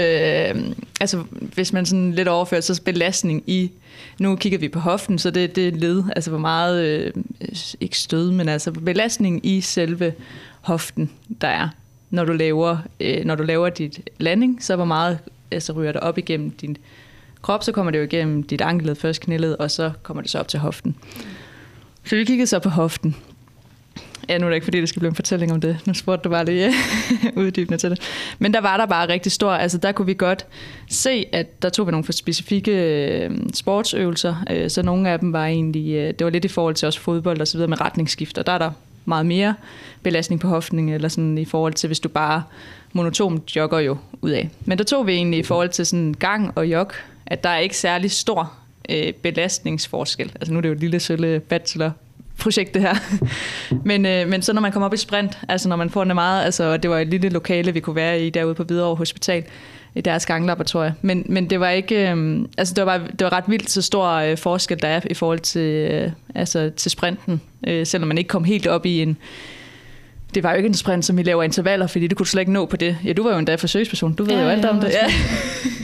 Øh, altså, hvis man sådan lidt overfører, så belastning i... Nu kigger vi på hoften, så det, det er led. Altså, hvor meget... Øh, ikke stød, men altså belastning i selve hoften, der er. Når du laver, øh, når du laver dit landing, så hvor meget altså, ryger der op igennem din krop, så kommer det jo igennem dit ankelled først knæled, og så kommer det så op til hoften. Så vi kiggede så på hoften. Ja, nu er det ikke, fordi det skal blive en fortælling om det. Nu spurgte du bare lige uddybende til det. Men der var der bare rigtig stor, altså der kunne vi godt se, at der tog vi nogle for specifikke øh, sportsøvelser, øh, så nogle af dem var egentlig, øh, det var lidt i forhold til også fodbold og så videre med retningsskift, og der er der meget mere belastning på hoften, eller sådan i forhold til, hvis du bare monotomt jogger jo ud af. Men der tog vi egentlig i forhold til sådan gang og jog, at der er ikke særlig stor øh, belastningsforskel. Altså nu er det jo et lille sølle bachelor projekt det her. men, øh, men så når man kommer op i sprint, altså når man får det meget, altså det var et lille lokale, vi kunne være i derude på Hvidovre Hospital, i deres ganglaboratorie. Men, men det var ikke, øh, altså det var, det var ret vildt så stor øh, forskel der er i forhold til, øh, altså til sprinten, øh, selvom man ikke kom helt op i en, det var jo ikke en sprint, som vi laver intervaller, fordi det kunne du slet ikke nå på det. Ja, du var jo endda forsøgsperson. Du ved ja, jo alt om det. Ja.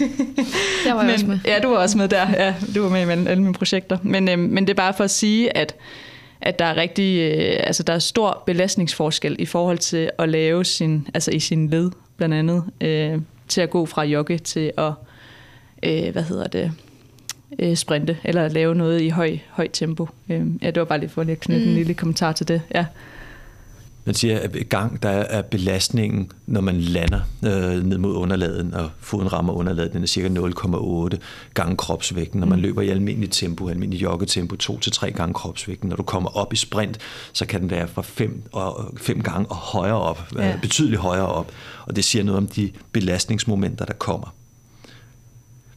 der var jeg men, også med. Ja, du var også med der. Ja, du var med i alle mine projekter. Men, øh, men det er bare for at sige, at at der er rigtig, øh, altså der er stor belastningsforskel i forhold til at lave sin, altså i sin led blandt andet, øh, til at gå fra jogge til at, øh, hvad hedder det, øh, sprinte, eller lave noget i høj, høj tempo. Øh, ja, det var bare lige for lige at knytte mm. en lille kommentar til det. Ja. Man siger, at gang der er belastningen, når man lander øh, ned mod underladen, og foden rammer underladen, den er cirka 0,8 gange kropsvægten. Når man mm. løber i almindelig tempo, almindelig joggetempo, 2-3 gange kropsvægten. Når du kommer op i sprint, så kan den være fra 5 og 5 gange og højere op, øh, ja. betydeligt højere op. Og det siger noget om de belastningsmomenter, der kommer.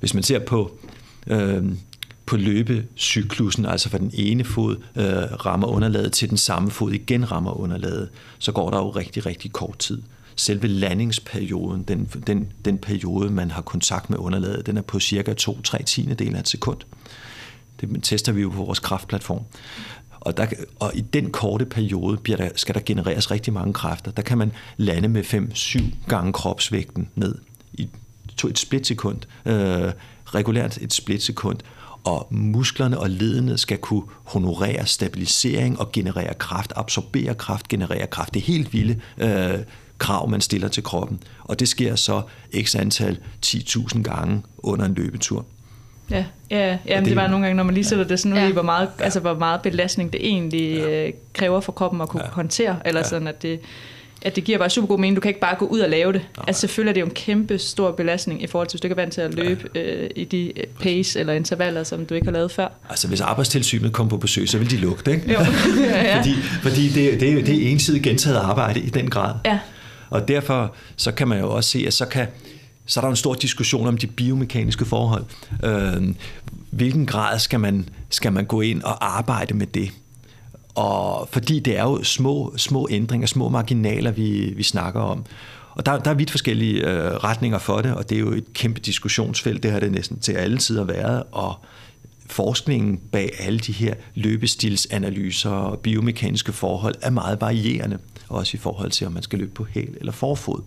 Hvis man ser på øh, på løbecyklusen, altså fra den ene fod øh, rammer underlaget til den samme fod igen rammer underlaget, så går der jo rigtig, rigtig kort tid. Selve landingsperioden, den, den, den periode, man har kontakt med underlaget, den er på cirka 2-3 tiendedel af et sekund. Det tester vi jo på vores kraftplatform. Og, der, og i den korte periode bliver der, skal der genereres rigtig mange kræfter. Der kan man lande med 5-7 gange kropsvægten ned i et splitsekund. Øh, regulært et splitsekund og musklerne og ledene skal kunne honorere stabilisering og generere kraft, absorbere kraft, generere kraft. Det er helt vilde øh, krav, man stiller til kroppen. Og det sker så x antal 10.000 gange under en løbetur. Ja, ja, ja men det, det var nogle gange, når man lige sætter det sådan ud ja. i, hvor meget, altså, hvor meget belastning det egentlig ja. øh, kræver for kroppen at kunne ja. håndtere, eller ja. sådan, at det, at det giver bare super god mening. Du kan ikke bare gå ud og lave det. Nej. Altså selvfølgelig er det jo en kæmpe stor belastning i forhold til, hvis du ikke er vant til at løbe ja. øh, i de øh, pace eller intervaller, som du ikke har lavet før. Altså hvis arbejdstilsynet kom på besøg, så vil de lukke det, ikke? Jo. ja, ja. fordi fordi det, det, er jo, det er ensidigt gentaget arbejde i den grad. Ja. Og derfor så kan man jo også se, at så kan så er der en stor diskussion om de biomekaniske forhold. Øh, hvilken grad skal man, skal man gå ind og arbejde med det? Og fordi det er jo små, små ændringer, små marginaler, vi, vi snakker om. Og der, der er vidt forskellige øh, retninger for det, og det er jo et kæmpe diskussionsfelt. Det har det næsten til alle tider været, og forskningen bag alle de her løbestilsanalyser og biomekaniske forhold er meget varierende, også i forhold til, om man skal løbe på hæl eller forfod.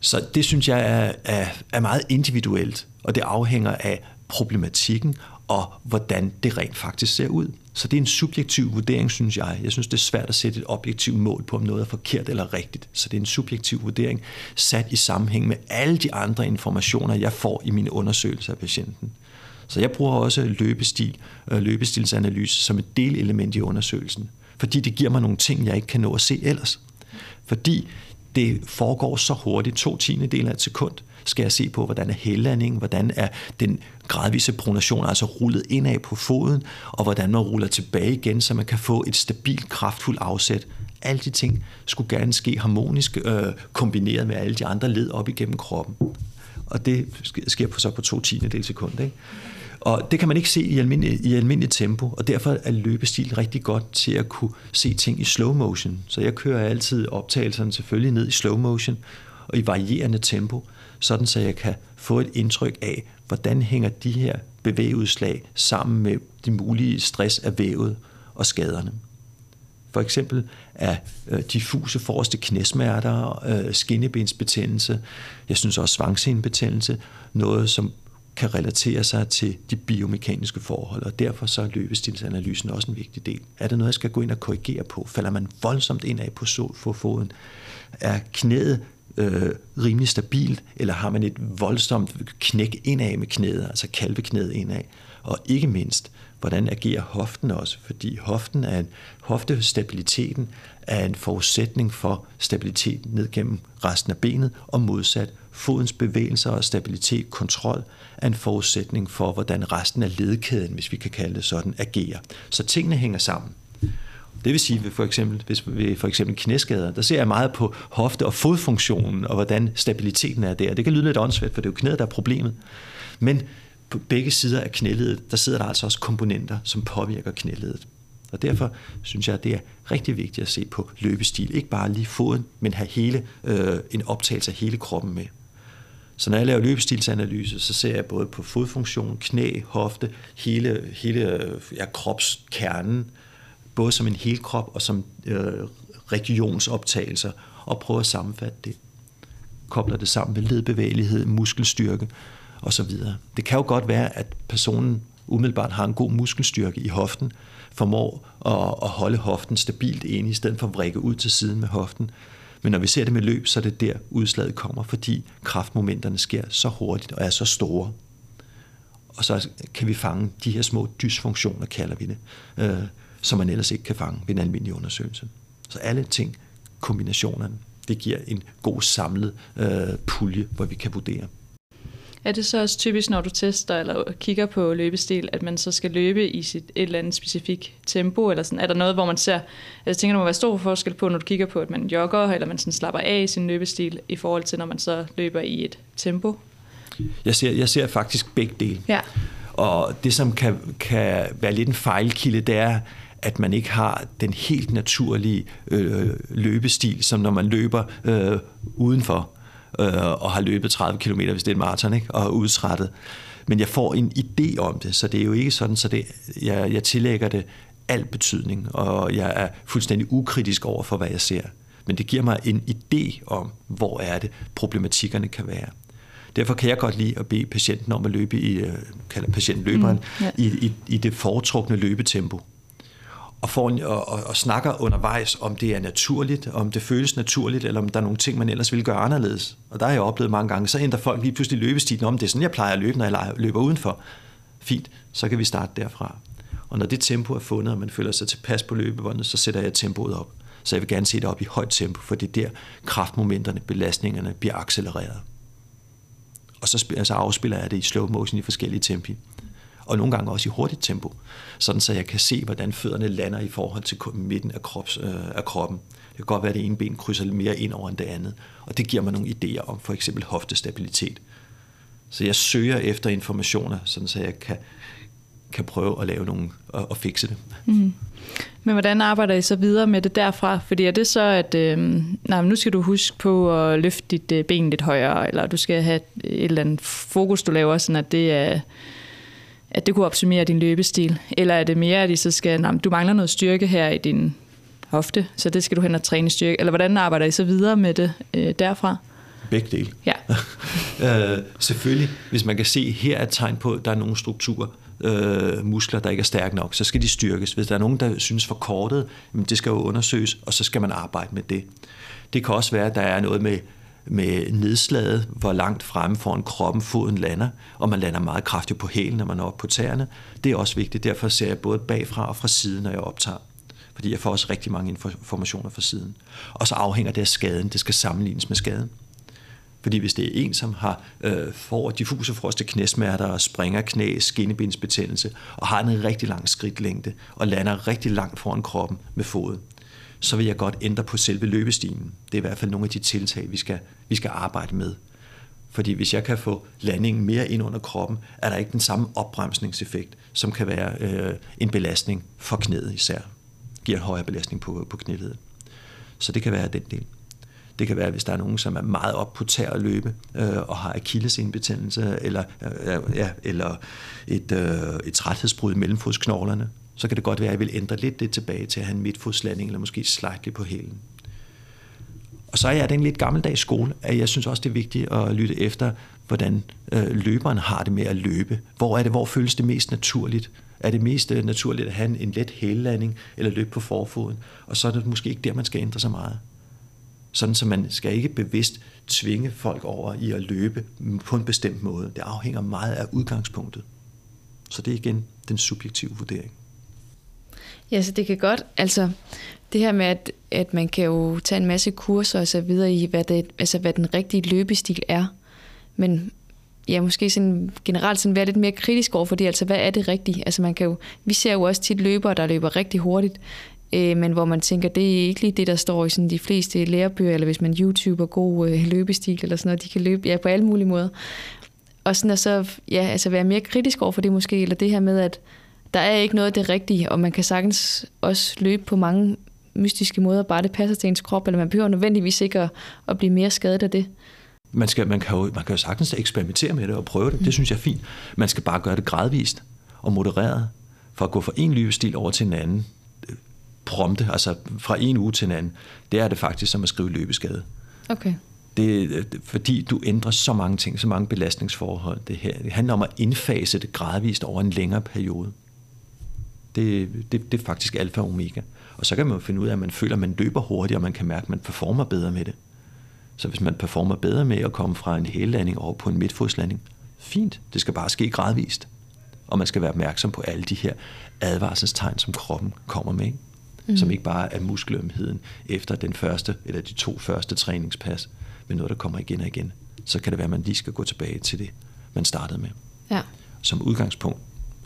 Så det synes jeg er, er, er meget individuelt, og det afhænger af problematikken og hvordan det rent faktisk ser ud. Så det er en subjektiv vurdering, synes jeg. Jeg synes, det er svært at sætte et objektivt mål på, om noget er forkert eller rigtigt. Så det er en subjektiv vurdering, sat i sammenhæng med alle de andre informationer, jeg får i mine undersøgelser af patienten. Så jeg bruger også løbestil, øh, løbestilsanalyse som et delelement i undersøgelsen, fordi det giver mig nogle ting, jeg ikke kan nå at se ellers. Fordi det foregår så hurtigt, to tiende del af et sekund, skal jeg se på, hvordan er hællandingen, hvordan er den gradvise pronation, altså rullet indad på foden, og hvordan man ruller tilbage igen, så man kan få et stabilt, kraftfuldt afsæt. Alle de ting skulle gerne ske harmonisk, øh, kombineret med alle de andre led op igennem kroppen. Og det sker på så på to tiende del sekund. Ikke? Og det kan man ikke se i almindelig, i almindelig tempo, og derfor er løbestil rigtig godt til at kunne se ting i slow motion. Så jeg kører altid optagelserne selvfølgelig ned i slow motion og i varierende tempo, sådan så jeg kan få et indtryk af, hvordan hænger de her bevægeudslag sammen med de mulige stress af vævet og skaderne. For eksempel er øh, diffuse forreste knæsmerter, øh, skinnebensbetændelse, jeg synes også svangsenebetændelse, noget som kan relatere sig til de biomekaniske forhold, og derfor så er løbestilsanalysen også en vigtig del. Er det noget, jeg skal gå ind og korrigere på? Falder man voldsomt ind af på så foden? Er knæet øh, rimelig stabilt, eller har man et voldsomt knæk indad med knæet, altså kalveknæet indad? Og ikke mindst, hvordan agerer hoften også? Fordi hoften er en, hoftestabiliteten er en forudsætning for stabilitet ned gennem resten af benet, og modsat fodens bevægelser og stabilitet, kontrol, er en forudsætning for, hvordan resten af ledkæden, hvis vi kan kalde det sådan, agerer. Så tingene hænger sammen. Det vil sige, ved for eksempel, hvis ved for eksempel knæskader, der ser jeg meget på hofte- og fodfunktionen, og hvordan stabiliteten er der. Det kan lyde lidt åndssvagt, for det er jo knæet, der er problemet. Men på begge sider af knæledet, der sidder der altså også komponenter, som påvirker knæledet. Og derfor synes jeg, at det er rigtig vigtigt at se på løbestil. Ikke bare lige foden, men have hele, øh, en optagelse af hele kroppen med. Så når jeg laver løbestilsanalyse, så ser jeg både på fodfunktion, knæ, hofte, hele, hele ja, kropskernen, både som en hel krop og som øh, regionsoptagelser, og prøver at sammenfatte det. Kobler det sammen med ledbevægelighed, muskelstyrke osv. Det kan jo godt være, at personen umiddelbart har en god muskelstyrke i hoften, formår at, at holde hoften stabilt inde, i stedet for at vrikke ud til siden med hoften. Men når vi ser det med løb, så er det der udslaget kommer, fordi kraftmomenterne sker så hurtigt og er så store. Og så kan vi fange de her små dysfunktioner, kalder vi det, øh, som man ellers ikke kan fange ved en almindelig undersøgelse. Så alle ting, kombinationerne, det giver en god samlet øh, pulje, hvor vi kan vurdere. Er det så også typisk, når du tester eller kigger på løbestil, at man så skal løbe i sit et eller andet specifikt tempo? Eller sådan? Er der noget, hvor man ser, jeg tænker, der må være stor forskel på, når du kigger på, at man jogger, eller man sådan slapper af i sin løbestil, i forhold til, når man så løber i et tempo? Jeg ser, jeg ser faktisk begge dele. Ja. Og det, som kan, kan være lidt en fejlkilde, det er, at man ikke har den helt naturlige øh, løbestil, som når man løber øh, udenfor øh, og har løbet 30 km, hvis det er en maraton, ikke? og er udtrættet. Men jeg får en idé om det, så det er jo ikke sådan, så det, jeg, jeg tillægger det al betydning, og jeg er fuldstændig ukritisk over for, hvad jeg ser. Men det giver mig en idé om, hvor er det, problematikkerne kan være. Derfor kan jeg godt lide at bede patienten om at løbe i, øh, kalder patienten løberen, mm, yeah. i, i, i det foretrukne løbetempo. Og, får en, og, og, og snakker undervejs, om det er naturligt, om det føles naturligt, eller om der er nogle ting, man ellers ville gøre anderledes. Og der har jeg oplevet mange gange, så ændrer folk lige pludselig løbestilen om, det er sådan, jeg plejer at løbe, når jeg løber udenfor. Fint, så kan vi starte derfra. Og når det tempo er fundet, og man føler sig tilpas på løbebåndet, så sætter jeg tempoet op. Så jeg vil gerne se det op i højt tempo, for det er der kraftmomenterne, belastningerne bliver accelereret. Og så, så altså afspiller jeg det i slow motion i forskellige tempi. Og nogle gange også i hurtigt tempo. Sådan så jeg kan se, hvordan fødderne lander i forhold til midten af, krops, øh, af kroppen. Det kan godt være, at det ene ben krydser lidt mere ind over end det andet. Og det giver mig nogle idéer om for eksempel hoftestabilitet. Så jeg søger efter informationer, sådan så jeg kan, kan prøve at lave nogle og, og fikse det. Mm. Men hvordan arbejder I så videre med det derfra? Fordi er det så, at øh, nej, nu skal du huske på at løfte dit øh, ben lidt højere, eller du skal have et eller andet fokus, du laver, sådan at det er at det kunne optimere din løbestil? Eller er det mere, at I så skal, nej, du mangler noget styrke her i din hofte, så det skal du hen og træne styrke? Eller hvordan arbejder I så videre med det øh, derfra? Begge dele. Ja. øh, selvfølgelig, hvis man kan se, her er et tegn på, at der er nogle strukturer, øh, muskler, der ikke er stærke nok, så skal de styrkes. Hvis der er nogen, der synes for kortet, jamen det skal jo undersøges, og så skal man arbejde med det. Det kan også være, at der er noget med, med nedslaget, hvor langt fremme foran kroppen foden lander, og man lander meget kraftigt på hælen, når man er oppe på tæerne. Det er også vigtigt, derfor ser jeg både bagfra og fra siden, når jeg optager fordi jeg får også rigtig mange informationer fra siden. Og så afhænger det af skaden. Det skal sammenlignes med skaden. Fordi hvis det er en, som har øh, får diffuse froste knæsmerter, springer knæ, skinnebindsbetændelse, og har en rigtig lang skridtlængde, og lander rigtig langt foran kroppen med foden, så vil jeg godt ændre på selve løbestilen. Det er i hvert fald nogle af de tiltag, vi skal, vi skal arbejde med. Fordi hvis jeg kan få landingen mere ind under kroppen, er der ikke den samme opbremsningseffekt, som kan være øh, en belastning for knæet især. Giver en højere belastning på, på knæledet. Så det kan være den del. Det kan være, hvis der er nogen, som er meget op på tær at løbe øh, og har akillesindbetændelse eller, øh, ja, eller et, øh, et træthedsbrud i mellemfodsknoglerne, så kan det godt være, at jeg vil ændre lidt det tilbage til at have en midtfodslanding eller måske slightly på hælen. Og så er jeg den lidt gammeldags skole, at jeg synes også, det er vigtigt at lytte efter, hvordan øh, løberen har det med at løbe. Hvor er det, hvor føles det mest naturligt? Er det mest øh, naturligt at have en, en let hællanding eller løbe på forfoden? Og så er det måske ikke der, man skal ændre så meget. Sådan så man skal ikke bevidst tvinge folk over i at løbe på en bestemt måde. Det afhænger meget af udgangspunktet. Så det er igen den subjektive vurdering. Ja, så det kan godt, altså det her med, at, at man kan jo tage en masse kurser og så videre i, hvad, det, altså, hvad den rigtige løbestil er. Men ja, måske sådan generelt sådan være lidt mere kritisk over for det, altså hvad er det rigtige? Altså man kan jo, vi ser jo også tit løbere, der løber rigtig hurtigt, øh, men hvor man tænker, det er ikke lige det, der står i sådan de fleste lærebøger, eller hvis man YouTuber god øh, løbestil eller sådan noget, de kan løbe ja, på alle mulige måder. Og sådan at så, ja, altså være mere kritisk over for det måske, eller det her med, at der er ikke noget af det rigtige, og man kan sagtens også løbe på mange mystiske måder, bare det passer til ens krop, eller man behøver nødvendigvis ikke at, at blive mere skadet af det. Man, skal, man, kan jo, man kan jo sagtens eksperimentere med det og prøve det. Det synes jeg er fint. Man skal bare gøre det gradvist og modereret. For at gå fra en løbestil over til en anden, prompte, altså fra en uge til en anden, det er det faktisk som at skrive løbeskade. Okay. Det, fordi du ændrer så mange ting, så mange belastningsforhold. Det, her. det handler om at indfase det gradvist over en længere periode. Det, det, det er faktisk alfa og omega. Og så kan man finde ud af, at man føler, at man løber hurtigere, og man kan mærke, at man performer bedre med det. Så hvis man performer bedre med at komme fra en hellanding over på en midtfodslanding, fint. Det skal bare ske gradvist. Og man skal være opmærksom på alle de her advarselstegn, som kroppen kommer med. Ikke? mm. som ikke bare er muskelømheden efter den første eller de to første træningspas, men noget, der kommer igen og igen. Så kan det være, at man lige skal gå tilbage til det, man startede med. Ja. Som udgangspunkt,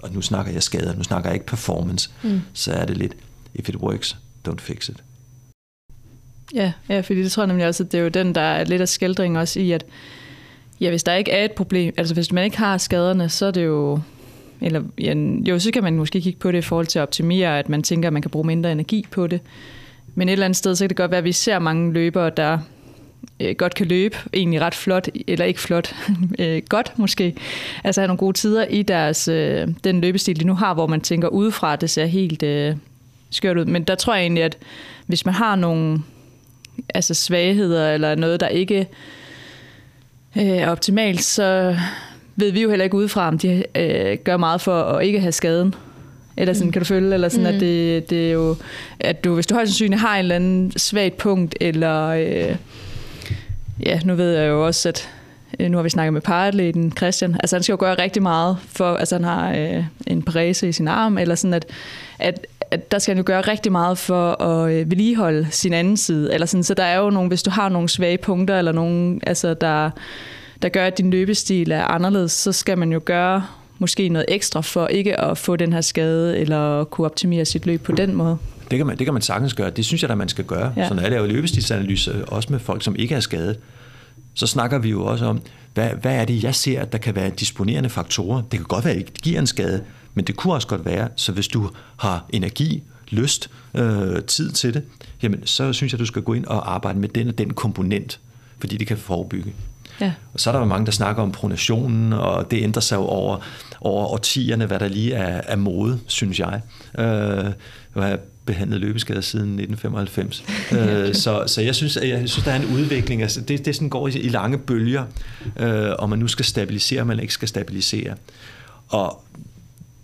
og nu snakker jeg skader, nu snakker jeg ikke performance, mm. så er det lidt, if it works, don't fix it. Ja, ja, fordi det tror jeg nemlig også, at det er jo den, der er lidt af skældring også i, at Ja, hvis der ikke er et problem, altså hvis man ikke har skaderne, så er det jo, eller ja, jo, så kan man måske kigge på det i forhold til at optimere, at man tænker, at man kan bruge mindre energi på det. Men et eller andet sted, så kan det godt være, at vi ser mange løbere, der øh, godt kan løbe, egentlig ret flot, eller ikke flot, øh, godt måske, altså have nogle gode tider i deres, øh, den løbestil, de nu har, hvor man tænker udefra, det ser helt øh, skørt ud. Men der tror jeg egentlig, at hvis man har nogle altså svagheder, eller noget, der ikke øh, er optimalt, så ved vi jo heller ikke udefra, om de øh, gør meget for at ikke have skaden. Eller sådan, mm. kan du følge? Eller sådan, mm. at det, det er jo, at du, hvis du højst sandsynligt har en eller anden svagt punkt, eller øh, ja, nu ved jeg jo også, at øh, nu har vi snakket med paratleten Christian, altså han skal jo gøre rigtig meget for, altså han har øh, en parese i sin arm, eller sådan, at, at, at der skal han jo gøre rigtig meget for at øh, vedligeholde sin anden side, eller sådan, så der er jo nogle, hvis du har nogle svage punkter, eller nogle, altså der, der gør, at din løbestil er anderledes, så skal man jo gøre måske noget ekstra for ikke at få den her skade, eller kunne optimere sit løb på den måde. Det kan man, det kan man sagtens gøre. Det synes jeg, at man skal gøre. Ja. Så når jeg laver løbestilsanalyse, også med folk, som ikke er skadet, så snakker vi jo også om, hvad, hvad er det, jeg ser, der kan være disponerende faktorer. Det kan godt være, at det giver en skade, men det kunne også godt være, så hvis du har energi, lyst, øh, tid til det, jamen så synes jeg, du skal gå ind og arbejde med den og den komponent, fordi det kan forebygge. Ja. Og så er der jo mange, der snakker om pronationen, og det ændrer sig jo over, over årtierne, hvad der lige er, er mode, synes jeg. Øh, jeg har behandlet løbeskader siden 1995. øh, så, så jeg synes, jeg synes, der er en udvikling. Altså, det, det sådan går i, i lange bølger, øh, om man nu skal stabilisere, man ikke skal stabilisere. Og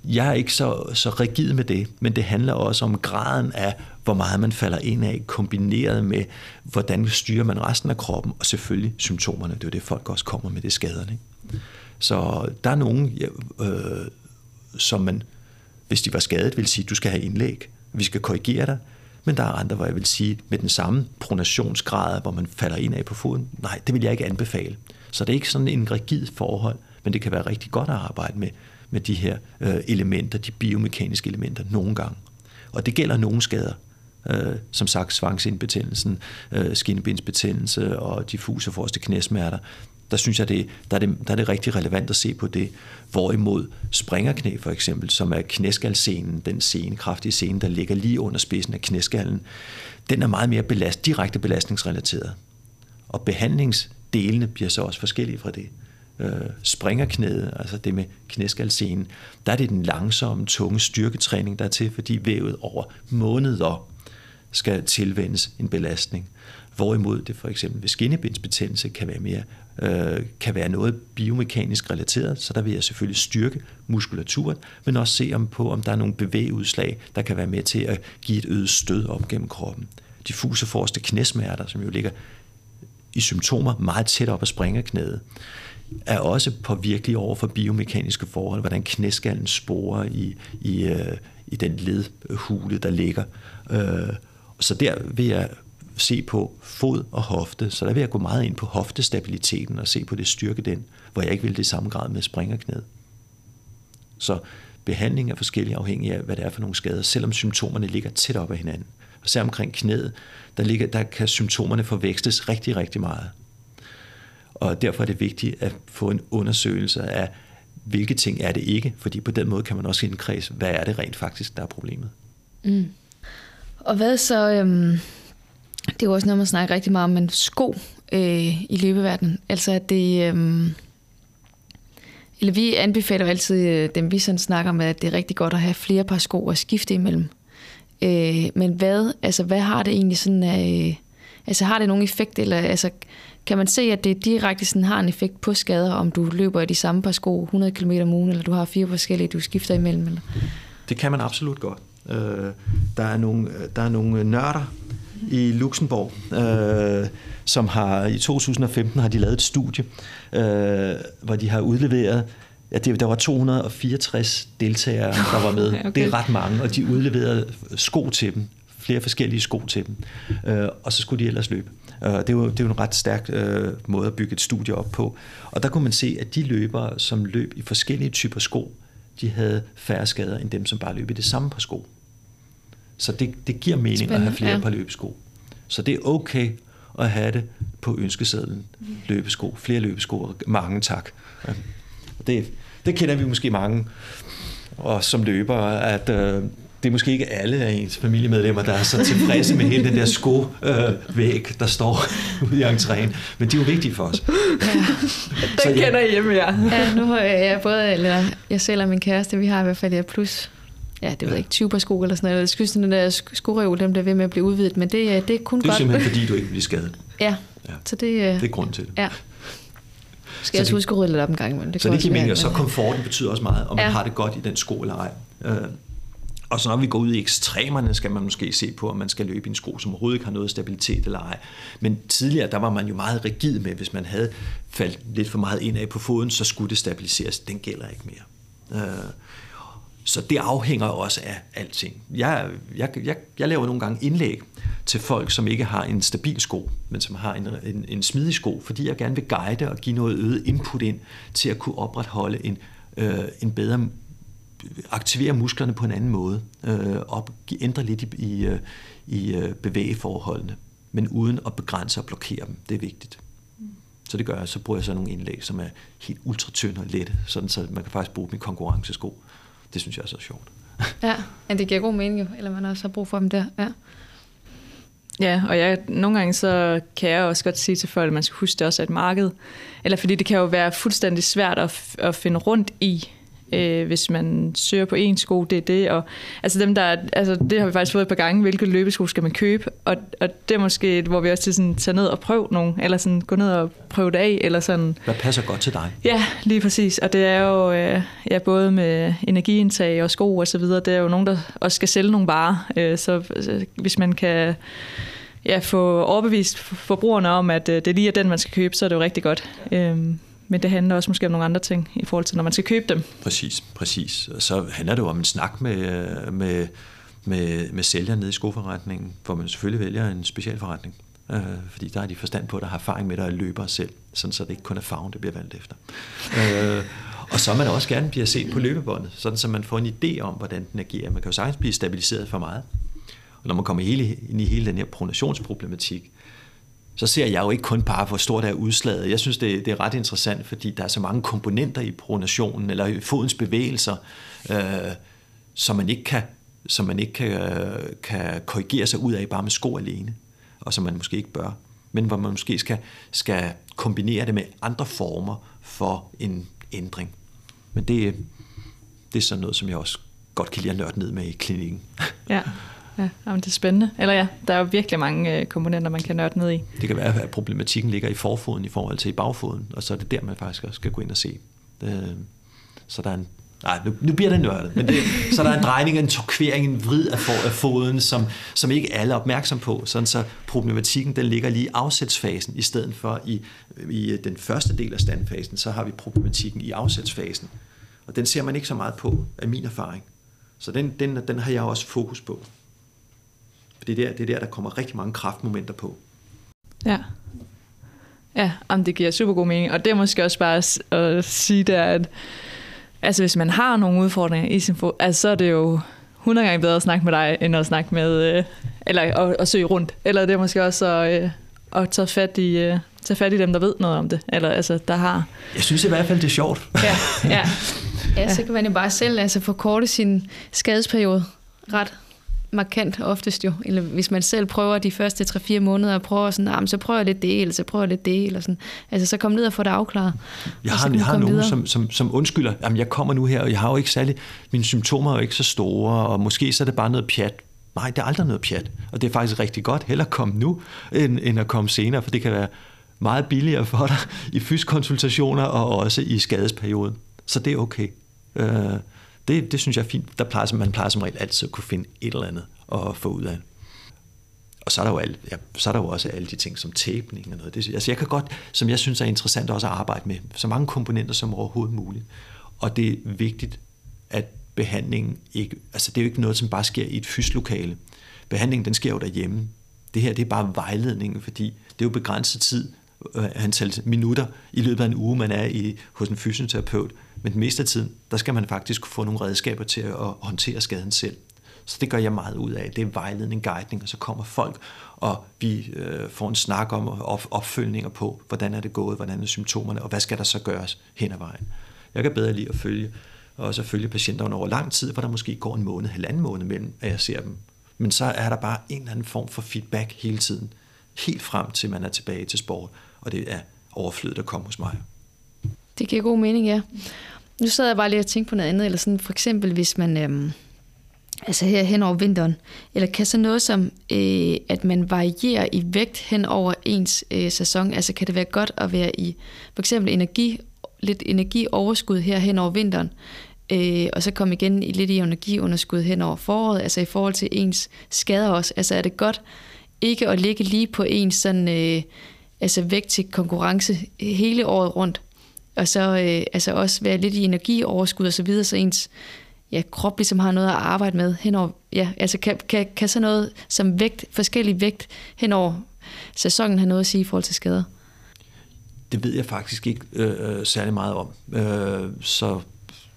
jeg er ikke så, så rigid med det, men det handler også om graden af, hvor meget man falder ind af, kombineret med, hvordan styrer man resten af kroppen, og selvfølgelig symptomerne. Det er jo det, folk også kommer med, det skaderne. Ikke? Så der er nogen, øh, som man, hvis de var skadet, vil sige, du skal have indlæg, vi skal korrigere dig. Men der er andre, hvor jeg vil sige, med den samme pronationsgrad, hvor man falder ind af på foden, nej, det vil jeg ikke anbefale. Så det er ikke sådan en rigid forhold, men det kan være rigtig godt at arbejde med, med de her øh, elementer, de biomekaniske elementer, nogle gange. Og det gælder nogle skader. Øh, som sagt, svangsindbetændelsen, øh, skinnebindsbetændelse og diffuse forreste knæsmerter. Der synes jeg, det, der, er det, der er det rigtig relevant at se på det. Hvorimod springerknæ for eksempel, som er knæskalscenen, den scene, kraftige scene, der ligger lige under spidsen af knæskallen, den er meget mere belast, direkte belastningsrelateret. Og behandlingsdelene bliver så også forskellige fra det øh, springerknæet, altså det med knæskalscenen, der er det den langsomme, tunge styrketræning, der er til, fordi vævet over måneder skal tilvendes en belastning. Hvorimod det for eksempel ved skinnebindsbetændelse kan være mere øh, kan være noget biomekanisk relateret, så der vil jeg selvfølgelig styrke muskulaturen, men også se om på, om der er nogle bevægeudslag, der kan være med til at give et øget stød op gennem kroppen. Diffuse forreste knæsmerter, som jo ligger i symptomer meget tæt op af springerknæet, er også påvirkelig over for biomekaniske forhold, hvordan knæskallen sporer i, i, øh, i den ledhule, der ligger. Øh, så der vil jeg se på fod og hofte, så der vil jeg gå meget ind på hoftestabiliteten og se på det styrke den, hvor jeg ikke vil det samme grad med springerknæet. Så behandling er forskellig afhængig af, hvad det er for nogle skader, selvom symptomerne ligger tæt op ad hinanden. Og så omkring knæet, der, ligger, der kan symptomerne forveksles rigtig, rigtig meget. Og derfor er det vigtigt at få en undersøgelse af, hvilke ting er det ikke, fordi på den måde kan man også indkredse, hvad er det rent faktisk, der er problemet. Mm. Og hvad så, øhm, det er jo også noget, man snakker rigtig meget om, men sko øh, i løbeverdenen. Altså at det... øhm, eller vi anbefaler jo altid øh, dem, vi sådan snakker med, at det er rigtig godt at have flere par sko at skifte imellem. Øh, men hvad, altså, hvad har det egentlig sådan af... Øh, altså har det nogen effekt, eller altså, kan man se, at det direkte sådan har en effekt på skader, om du løber i de samme par sko 100 km om ugen, eller du har fire forskellige, du skifter imellem? Eller? Det kan man absolut godt. Øh, der, er nogle, der er nogle nørder, i Luxembourg, øh, som har i 2015 har de lavet et studie, øh, hvor de har udleveret Ja, det, der var 264 deltagere, der var med. Okay. Det er ret mange, og de udleverede sko til dem, flere forskellige sko til dem, øh, og så skulle de ellers løbe. Øh, det, er jo, det er jo en ret stærk øh, måde at bygge et studie op på. Og der kunne man se, at de løbere, som løb i forskellige typer sko, de havde færre skader end dem, som bare løb i det samme par sko. Så det, det giver mening Spændende, at have flere ja. par løbesko. Så det er okay at have det på ønskesedlen. Løbesko, flere løbesko, mange tak. Det, det kender vi måske mange og som løber, at øh, det er måske ikke alle af ens familiemedlemmer, der er så tilfredse med hele den der skovæg, øh, der står ude i entréen. Men de er jo vigtige for os. Ja, den ja. kender I hjemme, ja. ja, nu har jeg både, eller jeg selv og min kæreste, vi har i hvert fald ja, plus ja, det ved jeg ikke, 20 par sko eller sådan noget. Jeg synes, den der skoreol, den bliver ved med at blive udvidet, men det, det er kun godt. Det er godt. simpelthen, fordi du ikke bliver skadet. Ja, ja. så det, det er grund til det. Ja. Skal jeg huske at rydde lidt op en gang imellem. Det så det giver mening, og så komforten betyder også meget, om ja. man har det godt i den sko eller ej. Og så når vi går ud i ekstremerne, skal man måske se på, om man skal løbe i en sko, som overhovedet ikke har noget stabilitet eller ej. Men tidligere, der var man jo meget rigid med, hvis man havde faldt lidt for meget indad på foden, så skulle det stabiliseres. Den gælder ikke mere. Øh, så det afhænger også af alting. Jeg, jeg, jeg, jeg laver nogle gange indlæg til folk, som ikke har en stabil sko, men som har en, en, en smidig sko, fordi jeg gerne vil guide og give noget øget input ind til at kunne opretholde en, øh, en bedre aktivere musklerne på en anden måde øh, og ændre lidt i, i, øh, i øh, bevægeforholdene, men uden at begrænse og blokere dem. Det er vigtigt. Så det gør jeg, så bruger jeg så nogle indlæg, som er helt ultratynde og lette, sådan så man kan faktisk bruge dem i konkurrencesko. Det synes jeg er så sjovt. Ja, men det giver god mening jo, eller man også har brug for dem der. Ja. Ja, og jeg, nogle gange så kan jeg også godt sige til folk, at man skal huske, det også er et marked. Eller fordi det kan jo være fuldstændig svært at, at finde rundt i øh, hvis man søger på en sko, det er det. Og, altså dem, der, altså det har vi faktisk fået et par gange, hvilke løbesko skal man købe, og, og det er måske, hvor vi også til sådan, tager ned og prøve nogle, eller sådan gå ned og prøve det af, eller sådan. Hvad passer godt til dig? Ja, lige præcis, og det er jo øh, ja, både med energiindtag og sko og så videre, det er jo nogen, der også skal sælge nogle varer, øh, så øh, hvis man kan ja, få overbevist forbrugerne om, at øh, det lige er den, man skal købe, så er det jo rigtig godt. Øh, men det handler også måske om nogle andre ting i forhold til, når man skal købe dem. Præcis, præcis. Og så handler det jo om en snak med, med, med, med sælgeren nede i skoforretningen, hvor man selvfølgelig vælger en specialforretning. Øh, fordi der er de forstand på, der har erfaring med, der løber selv, sådan så det ikke kun er farven, det bliver valgt efter. øh, og så man også gerne bliver set på løbebåndet, sådan så man får en idé om, hvordan den agerer. Man kan jo sagtens blive stabiliseret for meget. Og når man kommer hele, ind i hele den her pronationsproblematik, så ser jeg jo ikke kun bare, hvor stort er udslaget. Jeg synes, det, det er ret interessant, fordi der er så mange komponenter i pronationen, eller i fodens bevægelser, øh, som man ikke kan som man ikke kan, kan korrigere sig ud af bare med sko alene, og som man måske ikke bør. Men hvor man måske skal, skal kombinere det med andre former for en ændring. Men det, det er sådan noget, som jeg også godt kan lide at nørde ned med i klinikken. Ja. Ja, jamen det er spændende. Eller ja, der er jo virkelig mange øh, komponenter, man kan nørde ned i. Det kan være, at problematikken ligger i forfoden i forhold til i bagfoden, og så er det der, man faktisk også skal gå ind og se. Øh, så der er en Nej, nu, nu bliver det nørdet. Men det, så der er en drejning, en torkvering, en vrid af, for, af foden, som, som ikke alle er opmærksom på. Sådan så problematikken den ligger lige i afsætsfasen, i stedet for i, i øh, den første del af standfasen, så har vi problematikken i afsætsfasen. Og den ser man ikke så meget på, af min erfaring. Så den, den, den har jeg også fokus på. For det er der, det er der, der kommer rigtig mange kraftmomenter på. Ja. Ja, om det giver super god mening. Og det er måske også bare at sige der, at altså, hvis man har nogle udfordringer i sin fod, altså, så er det jo 100 gange bedre at snakke med dig, end at snakke med, øh, eller at, at søge rundt. Eller det er måske også at, øh, at tage fat i, øh, tage fat i dem, der ved noget om det. Eller altså, der har... Jeg synes i hvert fald, det er sjovt. Ja, ja. ja så kan man jo bare selv altså, forkorte sin skadesperiode ret markant oftest jo. Eller hvis man selv prøver de første 3-4 måneder og prøver sådan, ah, så prøver jeg lidt det, eller så prøver jeg lidt det, eller sådan. Altså så kom ned og få det afklaret. Jeg har, jeg har nogen, som, som, som undskylder, jamen jeg kommer nu her, og jeg har jo ikke særlig, mine symptomer er jo ikke så store, og måske så er det bare noget pjat. Nej, det er aldrig noget pjat, og det er faktisk rigtig godt, heller komme nu, end, end at komme senere, for det kan være meget billigere for dig i fysikonsultationer og også i skadesperioden. Så det er okay. Øh, det, det synes jeg er fint. Der plejer, man plejer som regel altid at kunne finde et eller andet at få ud af. Og så er der jo, alle, ja, så er der jo også alle de ting som tæbning og noget. Det, altså jeg kan godt, som jeg synes er interessant også at arbejde med, så mange komponenter som overhovedet muligt. Og det er vigtigt, at behandlingen ikke, altså det er jo ikke noget, som bare sker i et fyslokale. Behandlingen, den sker jo derhjemme. Det her, det er bare vejledningen, fordi det er jo begrænset tid, øh, antal minutter i løbet af en uge, man er i, hos en fysioterapeut. Men det meste af tiden, der skal man faktisk få nogle redskaber til at håndtere skaden selv. Så det gør jeg meget ud af. Det er vejledning, guidning, og så kommer folk, og vi øh, får en snak om op, opfølgninger på, hvordan er det gået, hvordan er symptomerne, og hvad skal der så gøres hen ad vejen. Jeg kan bedre lide at følge, og så følge patienterne over lang tid, hvor der måske går en måned, halvanden måned mellem, at jeg ser dem. Men så er der bare en eller anden form for feedback hele tiden, helt frem til man er tilbage til sport, og det er overflødet at komme hos mig. Det giver god mening, ja. Nu sad jeg bare lige og tænkte på noget andet, eller sådan for eksempel, hvis man, øhm, altså her hen over vinteren, eller kan så noget som, øh, at man varierer i vægt hen over ens øh, sæson, altså kan det være godt at være i for eksempel energi, lidt energioverskud her hen over vinteren, øh, og så komme igen i lidt i energiunderskud hen over foråret, altså i forhold til ens skader også, altså er det godt ikke at ligge lige på ens sådan, øh, altså vægt til konkurrence hele året rundt, og så øh, altså også være lidt i energioverskud og så videre, så ens ja, krop ligesom har noget at arbejde med henover, ja, altså kan, kan, kan så noget som vægt, forskellig vægt henover sæsonen have noget at sige i forhold til skader? Det ved jeg faktisk ikke øh, øh særlig meget om. Øh, så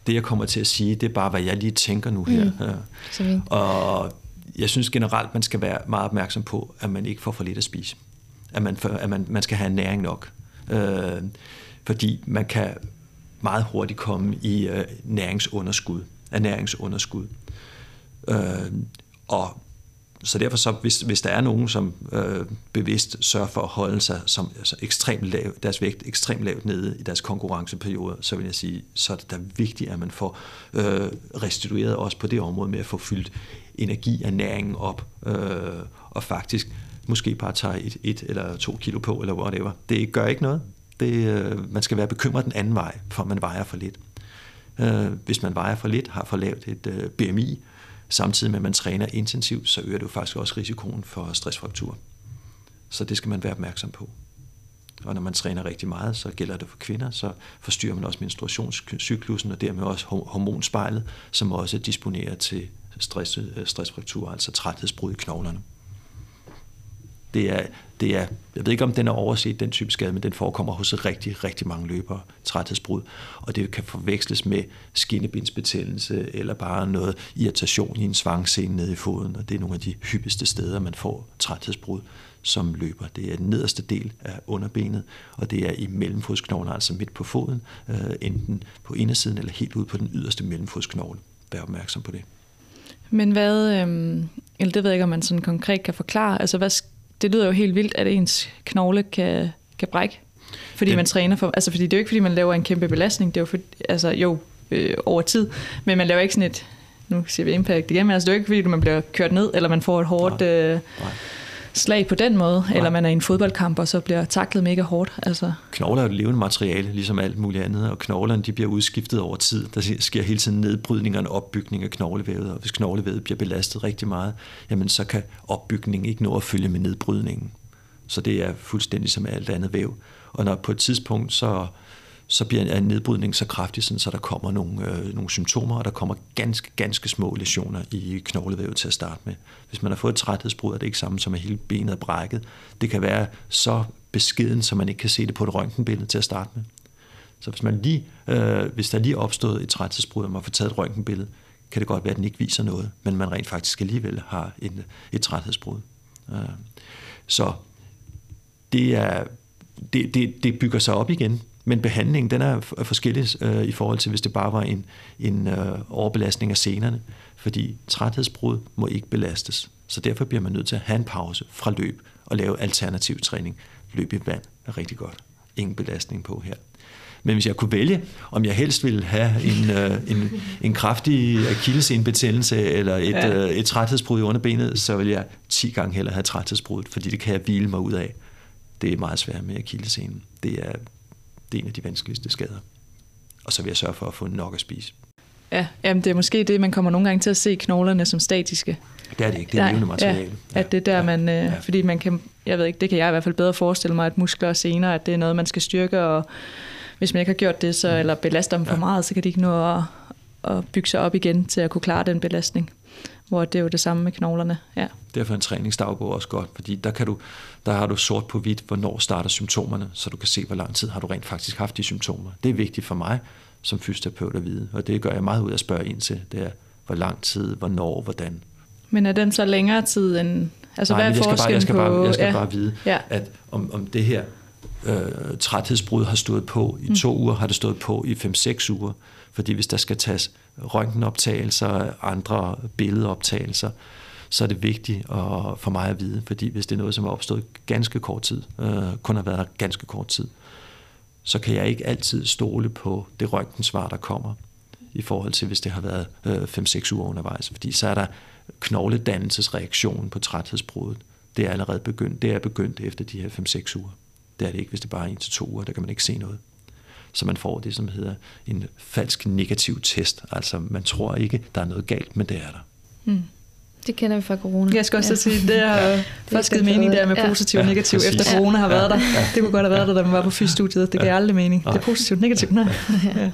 det, jeg kommer til at sige, det er bare, hvad jeg lige tænker nu her. Mm. Ja. Og jeg synes generelt, man skal være meget opmærksom på, at man ikke får for lidt at spise. At man, at man, man skal have næring nok. Øh, fordi man kan meget hurtigt komme i øh, næringsunderskud, ernæringsunderskud. Øh, og så derfor så, hvis, hvis der er nogen, som øh, bevidst sørger for at holde sig som altså ekstremt lav, deres vægt ekstremt lavt nede i deres konkurrenceperiode, så vil jeg sige, så er det da vigtigt, at man får øh, restitueret også på det område med at få fyldt energi og næringen op, øh, og faktisk måske bare tager et, et eller to kilo på, eller whatever. Det gør ikke noget. Det, øh, man skal være bekymret den anden vej, for man vejer for lidt. Øh, hvis man vejer for lidt, har for lavt et øh, BMI, samtidig med at man træner intensivt, så øger det jo faktisk også risikoen for stressfraktur. Så det skal man være opmærksom på. Og når man træner rigtig meget, så gælder det for kvinder, så forstyrrer man også menstruationscyklusen og dermed også hormonspejlet, som også disponerer til stress, øh, stressfraktur, altså træthedsbrud i knoglerne. Det er, det er, jeg ved ikke, om den er overset, den type skade, men den forekommer hos rigtig, rigtig mange løbere, træthedsbrud. Og det kan forveksles med skinnebindsbetændelse eller bare noget irritation i en svangscene nede i foden. Og det er nogle af de hyppigste steder, man får træthedsbrud som løber. Det er den nederste del af underbenet, og det er i mellemfodsknoglen, altså midt på foden, øh, enten på indersiden eller helt ude på den yderste mellemfodsknogle. Vær opmærksom på det. Men hvad, øh, eller det ved jeg ikke, om man sådan konkret kan forklare, altså hvad det lyder jo helt vildt, at ens knogle kan, kan brække. Fordi det. man træner for, altså fordi det er jo ikke fordi, man laver en kæmpe belastning, det er jo for, altså jo, øh, over tid, men man laver ikke sådan et, nu siger vi impact igen, men altså det er jo ikke fordi, man bliver kørt ned, eller man får et hårdt, Nej. Øh, Nej slag på den måde, Nej. eller man er i en fodboldkamp, og så bliver taklet mega hårdt. Altså. Knogler er et levende materiale, ligesom alt muligt andet, og knoglerne de bliver udskiftet over tid. Der sker hele tiden nedbrydning og en opbygning af knoglevævet, og hvis knoglevævet bliver belastet rigtig meget, jamen så kan opbygningen ikke nå at følge med nedbrydningen. Så det er fuldstændig som alt andet væv. Og når på et tidspunkt, så så bliver en nedbrydning så kraftig, sådan, så der kommer nogle, øh, nogle symptomer, og der kommer ganske, ganske små lesioner i knoglevævet til at starte med. Hvis man har fået et træthedsbrud, er det ikke samme som at hele benet er brækket. Det kan være så beskeden, så man ikke kan se det på et røntgenbillede til at starte med. Så hvis, man lige, øh, hvis der lige er opstået et træthedsbrud, og man får taget et røntgenbillede, kan det godt være, at den ikke viser noget, men man rent faktisk alligevel har en, et træthedsbrud. Øh, så det, er, det, det, det bygger sig op igen men behandlingen den er forskellig øh, i forhold til, hvis det bare var en, en øh, overbelastning af senerne. Fordi træthedsbrud må ikke belastes. Så derfor bliver man nødt til at have en pause fra løb og lave alternativ træning. Løb i vand er rigtig godt. Ingen belastning på her. Men hvis jeg kunne vælge, om jeg helst ville have en, øh, en, en kraftig akillesenbetændelse eller et, ja. øh, et træthedsbrud i underbenet, så vil jeg 10 gange hellere have træthedsbruddet, fordi det kan jeg hvile mig ud af. Det er meget svært med akillesenen. Det er det er en af de vanskeligste skader. Og så vil jeg sørge for at få nok at spise. Ja, jamen det er måske det, man kommer nogle gange til at se knoglerne som statiske. Det er det ikke, det er levende materiale. Ja, at det er der, ja, man, øh, ja. fordi man kan, jeg ved ikke, det kan jeg i hvert fald bedre forestille mig, at muskler og sener, at det er noget, man skal styrke, og hvis man ikke har gjort det, så, mm. eller belaster dem for ja. meget, så kan de ikke nå at, at bygge sig op igen til at kunne klare den belastning hvor det er jo det samme med knoglerne. Ja. Derfor er en træningsdagbog også godt, fordi der, kan du, der har du sort på hvidt, hvornår starter symptomerne, så du kan se, hvor lang tid har du rent faktisk haft de symptomer. Det er vigtigt for mig som fysioterapeut at vide, og det gør jeg meget ud af at spørge ind til. Det er, hvor lang tid, hvornår, hvordan. Men er den så længere tid end... Altså, Nej, hvad er jeg skal, bare, jeg skal, på, bare, jeg skal ja. bare vide, ja. at om, om det her øh, træthedsbrud har stået på i mm. to uger, har det stået på i 5-6 uger. Fordi hvis der skal tages røntgenoptagelser, andre billedoptagelser, så er det vigtigt at, for mig at vide, fordi hvis det er noget, som er opstået ganske kort tid, øh, kun har været der ganske kort tid, så kan jeg ikke altid stole på det røntgensvar, der kommer, i forhold til, hvis det har været øh, 5-6 uger undervejs. Fordi så er der knogledannelsesreaktion på træthedsbruddet. Det er allerede begyndt. Det er begyndt efter de her 5-6 uger. Det er det ikke, hvis det bare er 1-2 uger. Der kan man ikke se noget. Så man får det, som hedder en falsk negativ test. Altså man tror ikke, der er noget galt, men det er der. Mm. Det kender vi fra corona. Jeg skal også ja. sige, det er ja, først givet mening der med positiv og ja, negativ, præcis. efter corona har været der. Ja. Det kunne godt have været der, da man var på fysstudiet. Det gav ja. aldrig mening. Det er positivt negativt. Nej. Ja.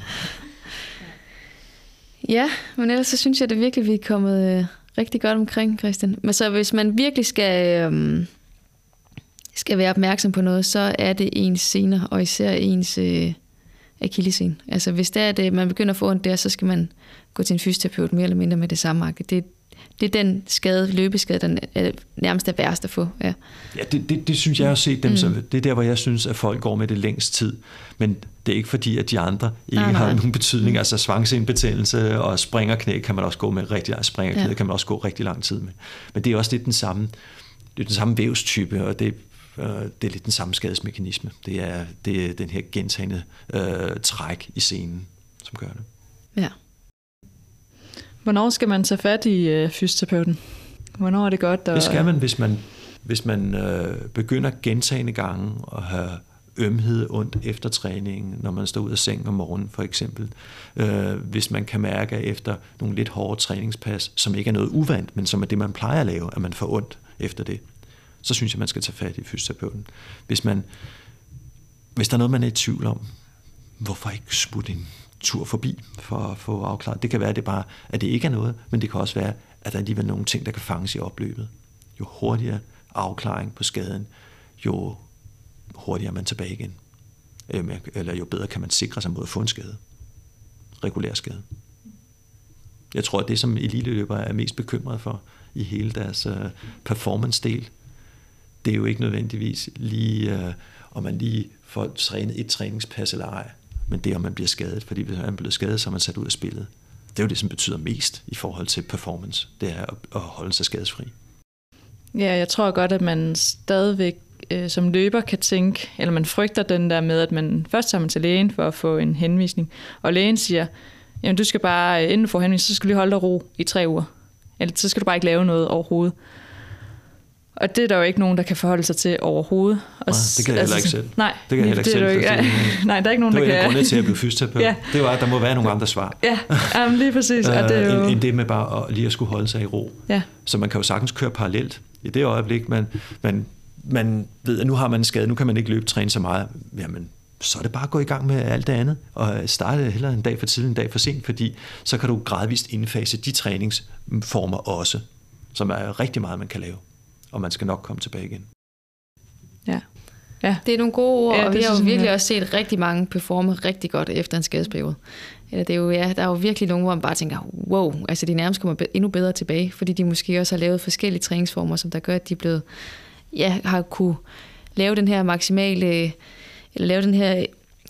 ja, men ellers så synes jeg det virkelig, vi er kommet øh, rigtig godt omkring, Christian. Men så hvis man virkelig skal, øh, skal være opmærksom på noget, så er det ens sener, og især ens øh, akillesen. Altså hvis det er det, man begynder at få ondt der, så skal man gå til en fysioterapeut mere eller mindre med det samme. Det, det er den skade, løbeskade, der er nærmest er værst at få. Ja, ja det, det, det synes jeg har set dem. Mm. Så det er der, hvor jeg synes, at folk går med det længst tid. Men det er ikke fordi, at de andre ikke nej, nej. har nogen betydning. Mm. Altså svangseindbetændelse og springerknæ kan man også gå med rigtig lang springerknæ, ja. kan man også gå rigtig lang tid med. Men det er også lidt den samme, det er den samme vævstype, og det, øh, det er lidt den samme skadesmekanisme. Det er, det er den her gentagende øh, træk i scenen, som gør det. Ja. Hvornår skal man tage fat i øh, fysioterapeuten? Hvornår er det godt? At... Det skal man, hvis man, hvis man øh, begynder gentagende gange at have ømhed ondt efter træningen, når man står ud af sengen om morgenen for eksempel. Øh, hvis man kan mærke efter nogle lidt hårde træningspas, som ikke er noget uvandt, men som er det, man plejer at lave, at man får ondt efter det, så synes jeg, man skal tage fat i fysioterapeuten. Hvis, man, hvis der er noget, man er i tvivl om, hvorfor ikke smutte en tur forbi for at få afklaret. Det kan være, at det bare at det ikke er noget, men det kan også være, at der er nogle ting, der kan fanges i opløbet. Jo hurtigere afklaring på skaden, jo hurtigere er man tilbage igen. Øhm, eller jo bedre kan man sikre sig mod at få en skade. Regulær skade. Jeg tror, at det, som eliteløber er mest bekymret for i hele deres øh, performance-del, det er jo ikke nødvendigvis lige, øh, om man lige får trænet et træningspas eller ej men det er, om man bliver skadet. Fordi hvis man er blevet skadet, så er man sat ud af spillet. Det er jo det, som betyder mest i forhold til performance. Det er at holde sig skadesfri. Ja, jeg tror godt, at man stadigvæk øh, som løber kan tænke, eller man frygter den der med, at man først tager man til lægen for at få en henvisning, og lægen siger, jamen du skal bare, øh, inden du får henvisning, så skal du lige holde dig ro i tre uger. Eller så skal du bare ikke lave noget overhovedet. Og det er der jo ikke nogen, der kan forholde sig til overhovedet. Og nej, det kan jeg heller ikke altså, selv. Nej, det kan jeg heller ikke selv. Ikke, ja, nej, der er ikke nogen, det der kan... Det var til at blive fysioterapeut. ja. Det var, at der må være nogle andre svar. Ja, jamen, lige præcis. Og det er jo... end, end det med bare at, lige at skulle holde sig i ro. Ja. Så man kan jo sagtens køre parallelt. I det øjeblik, man, man, man ved, at nu har man en skade, nu kan man ikke løbe træne så meget. Jamen, så er det bare at gå i gang med alt det andet, og starte hellere en dag for tidlig, en dag for sent, fordi så kan du gradvist indfase de træningsformer også, som er rigtig meget, man kan lave og man skal nok komme tilbage igen. Ja. Ja. Det er nogle gode ord, ja, og vi har jo virkelig jeg. også set rigtig mange performe rigtig godt efter en skadesperiode. Eller det er jo, ja, der er jo virkelig nogle, hvor man bare tænker, wow, altså de nærmest kommer endnu bedre tilbage, fordi de måske også har lavet forskellige træningsformer, som der gør, at de er blevet, ja, har kunne lave den her maksimale, eller lave den her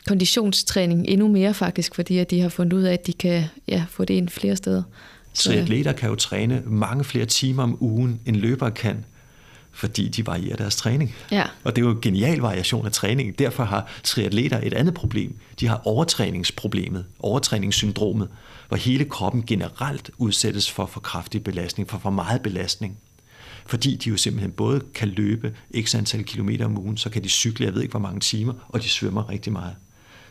konditionstræning endnu mere faktisk, fordi at de har fundet ud af, at de kan ja, få det ind flere steder. Triatleter kan jo træne mange flere timer om ugen, end løbere kan, fordi de varierer deres træning. Ja. Og det er jo en genial variation af træning. Derfor har triatleter et andet problem. De har overtræningsproblemet, overtræningssyndromet, hvor hele kroppen generelt udsættes for for kraftig belastning, for for meget belastning. Fordi de jo simpelthen både kan løbe x antal kilometer om ugen, så kan de cykle, jeg ved ikke hvor mange timer, og de svømmer rigtig meget.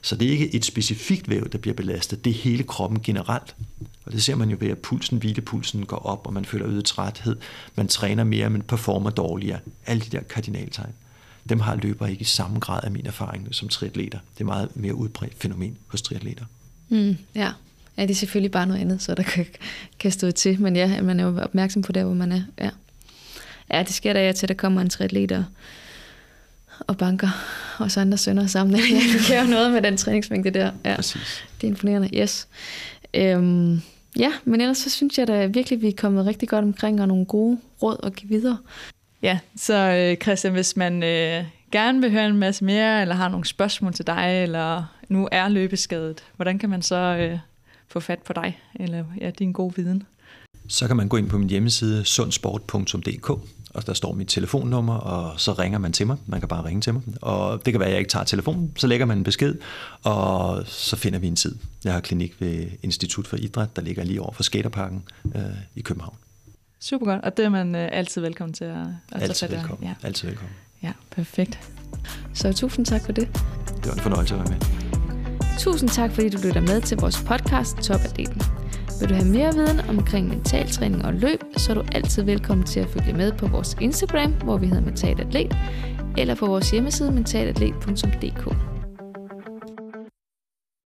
Så det er ikke et specifikt væv, der bliver belastet, det er hele kroppen generelt. Og det ser man jo ved, at pulsen, hvilepulsen går op, og man føler øget træthed. Man træner mere, men performer dårligere. Alle de der kardinaltegn. Dem har løbere ikke i samme grad af min erfaring som triatleter. Det er meget mere udbredt fænomen hos triatleter. Mm, ja. ja, det er selvfølgelig bare noget andet, så der kan, kan stå til. Men ja, man er jo opmærksom på det, hvor man er. Ja, ja det sker da til, at der kommer en triatleter og banker og så andre sønner sammen. Jeg kan jo noget med den træningsmængde der. Ja, Præcis. Det er imponerende. Yes. Øhm, Ja, men ellers så synes jeg da virkelig, vi er kommet rigtig godt omkring og nogle gode råd at give videre. Ja, så øh, Christian, hvis man øh, gerne vil høre en masse mere, eller har nogle spørgsmål til dig, eller nu er løbeskadet, hvordan kan man så øh, få fat på dig, eller ja, din gode viden? Så kan man gå ind på min hjemmeside sundsport.dk, og der står mit telefonnummer, og så ringer man til mig. Man kan bare ringe til mig. Og det kan være, at jeg ikke tager telefonen. Så lægger man en besked, og så finder vi en tid. Jeg har klinik ved Institut for Idræt, der ligger lige over for Skaterparken øh, i København. Super godt, og det er man øh, altid velkommen til at, at altid tage velkommen. Ja. Altid velkommen. Ja, perfekt. Så tusind tak for det. Det var en fornøjelse at være med. Tusind tak, fordi du lytter med til vores podcast Top Atleten. Vil du have mere viden omkring mentaltræning og løb, så er du altid velkommen til at følge med på vores Instagram, hvor vi hedder Mental Atlet, eller på vores hjemmeside mentalatlet.dk.